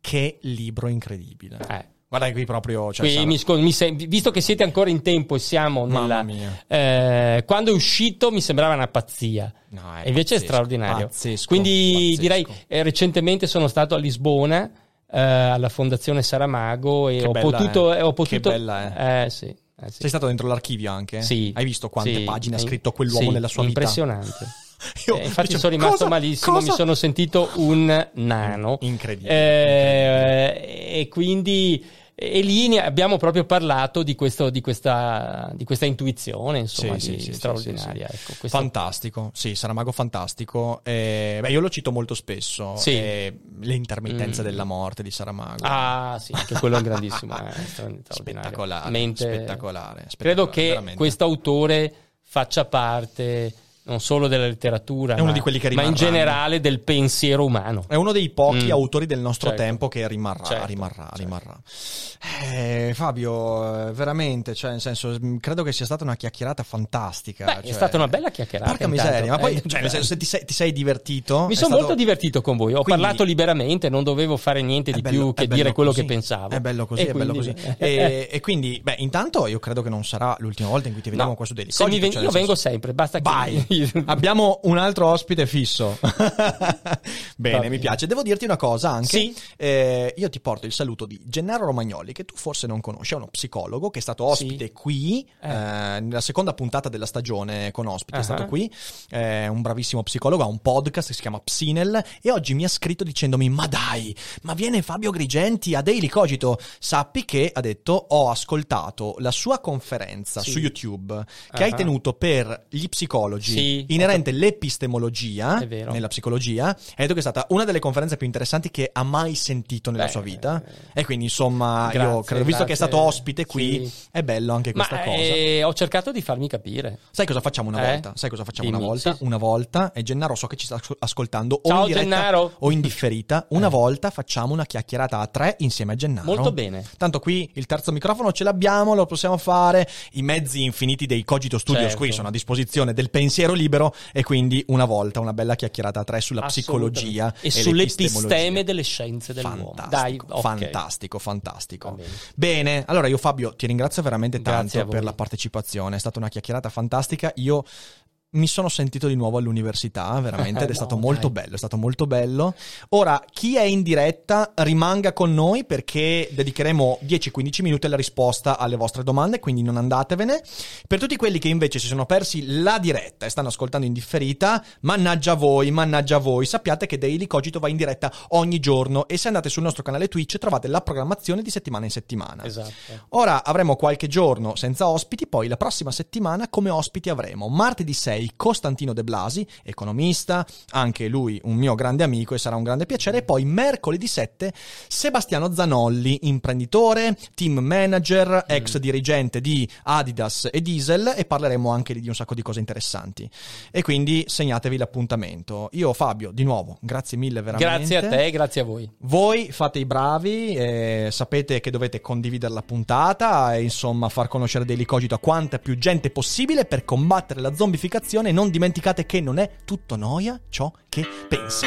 Che libro incredibile. Eh. Guarda che qui proprio... Cioè, Qui sarà- mi scu- mi sem- visto che siete ancora in tempo e siamo nella, eh, quando è uscito mi sembrava una pazzia. No, è e invece pazzesco, è straordinario. pazzesco, Quindi pazzesco. direi eh, recentemente sono stato a Lisbona eh, alla Fondazione Saramago e Che ho bella potuto, è. eh, ho Che potuto bella eh, sì, eh, sì. Sei stato dentro l'archivio anche? Sì. Hai visto quante pagine ha scritto quell'uomo nella sua è vita? Impressionante. Io Eh, infatti dicevo, sono rimasto cosa- malissimo, cosa? mi sono sentito un nano. Incredibile. Eh, e quindi e lì abbiamo proprio parlato di, questo, di, questa, di questa intuizione, insomma, Sì, sì, straordinaria. sì. Ecco, questo- Fantastico, sì, Saramago fantastico. Eh, beh, io lo cito molto spesso. Sì. eh, le intermittenze Mm. della morte di Saramago. Ah, sì, anche quello è un grandissimo, eh, spettacolare, Mente- spettacolare, spettacolare, Credo che questo autore faccia parte non solo della letteratura, È uno ma, di quelli che ma in generale del pensiero umano. È uno dei pochi Mm. autori del nostro Certo. tempo che rimarrà, Certo, rimarrà, certo. rimarrà. Eh, Fabio, eh, veramente, cioè, nel senso, mh, credo che sia stata una chiacchierata fantastica. Beh, cioè- è stata una bella chiacchierata. Porca miseria, ma poi, Eh, cioè, nel senso, se ti sei, ti sei divertito... Mi sono stato- molto divertito con voi, ho Quindi- parlato liberamente, non dovevo fare niente di bello- più che dire quello così. che pensavo. È bello così, E è bello così. quindi- E, e quindi, beh, intanto io credo che non sarà l'ultima volta in cui ti vediamo No, qua su ven- cioè, io vengo sempre, basta che... Vai, abbiamo un altro ospite fisso. Bene, Va mi bene. piace. Devo dirti una cosa anche. Sì. Eh, io ti porto il saluto di Gennaro Romagnoli, che tu forse non conosci, è uno psicologo che è stato ospite Sì. qui Eh. eh, nella seconda puntata della stagione con ospite. È Ah. stato qui. È un bravissimo psicologo, ha un podcast che si chiama Psinel e oggi mi ha scritto dicendomi: Ma dai, ma viene Fabio Grigenti a Daily Cogito. Sappi che ha detto: Ho ascoltato la sua conferenza Sì. su YouTube che hai Ah. tenuto per gli psicologi Sì, inerente all'epistemologia È vero. nella psicologia. Hai detto che è stata una delle conferenze più interessanti che ha mai sentito nella Beh, sua vita. eh, E quindi, insomma, io grazie, credo, visto che è grazie. stato ospite qui, Sì. è bello anche Ma questa cosa. eh, ho cercato di farmi capire. Sai cosa facciamo una Eh? volta? Sai cosa facciamo Dimmi, una volta? sì. Una volta, e Gennaro so che ci sta ascol- ascoltando o Ciao, in diretta Gennaro. o in differita. Una Eh. volta facciamo una chiacchierata a tre insieme a Gennaro. Molto bene. Tanto qui il terzo microfono ce l'abbiamo, lo possiamo fare. I mezzi infiniti dei Cogito Studios Certo. qui sono a disposizione del pensiero libero e quindi una volta una bella chiacchierata a tre sulla psicologia e, e sull'episteme l'epistemologia. delle scienze dell'uomo. Fantastico, Dai, ok. fantastico, fantastico. Bene. Bene, allora io Fabio ti ringrazio veramente tanto per la partecipazione, è stata una chiacchierata fantastica. Io mi sono sentito di nuovo all'università, veramente, ed è No, stato molto dai. bello, è stato molto bello. Ora, chi è in diretta rimanga con noi perché dedicheremo 10-15 minuti alla risposta alle vostre domande, quindi non andatevene. Per tutti quelli che invece si sono persi la diretta e stanno ascoltando in differita, mannaggia voi, mannaggia voi, sappiate che Daily Cogito va in diretta ogni giorno e se andate sul nostro canale Twitch trovate la programmazione di settimana in settimana. Esatto. Ora avremo qualche giorno senza ospiti, poi la prossima settimana come ospiti avremo martedì 6 poi Costantino De Blasi, economista, anche lui un mio grande amico e sarà un grande piacere, e poi mercoledì 7 Sebastiano Zanolli, imprenditore, team manager, ex dirigente di Adidas e Diesel e parleremo anche di un sacco di cose interessanti. E quindi segnatevi l'appuntamento. Io Fabio, di nuovo, grazie mille veramente. Grazie a te, grazie a voi. Voi fate i bravi, eh, sapete che dovete condividere la puntata e insomma far conoscere Daily Cogito a quanta più gente possibile per combattere la zombificazione e non dimenticate che non è tutto noia ciò che pensi.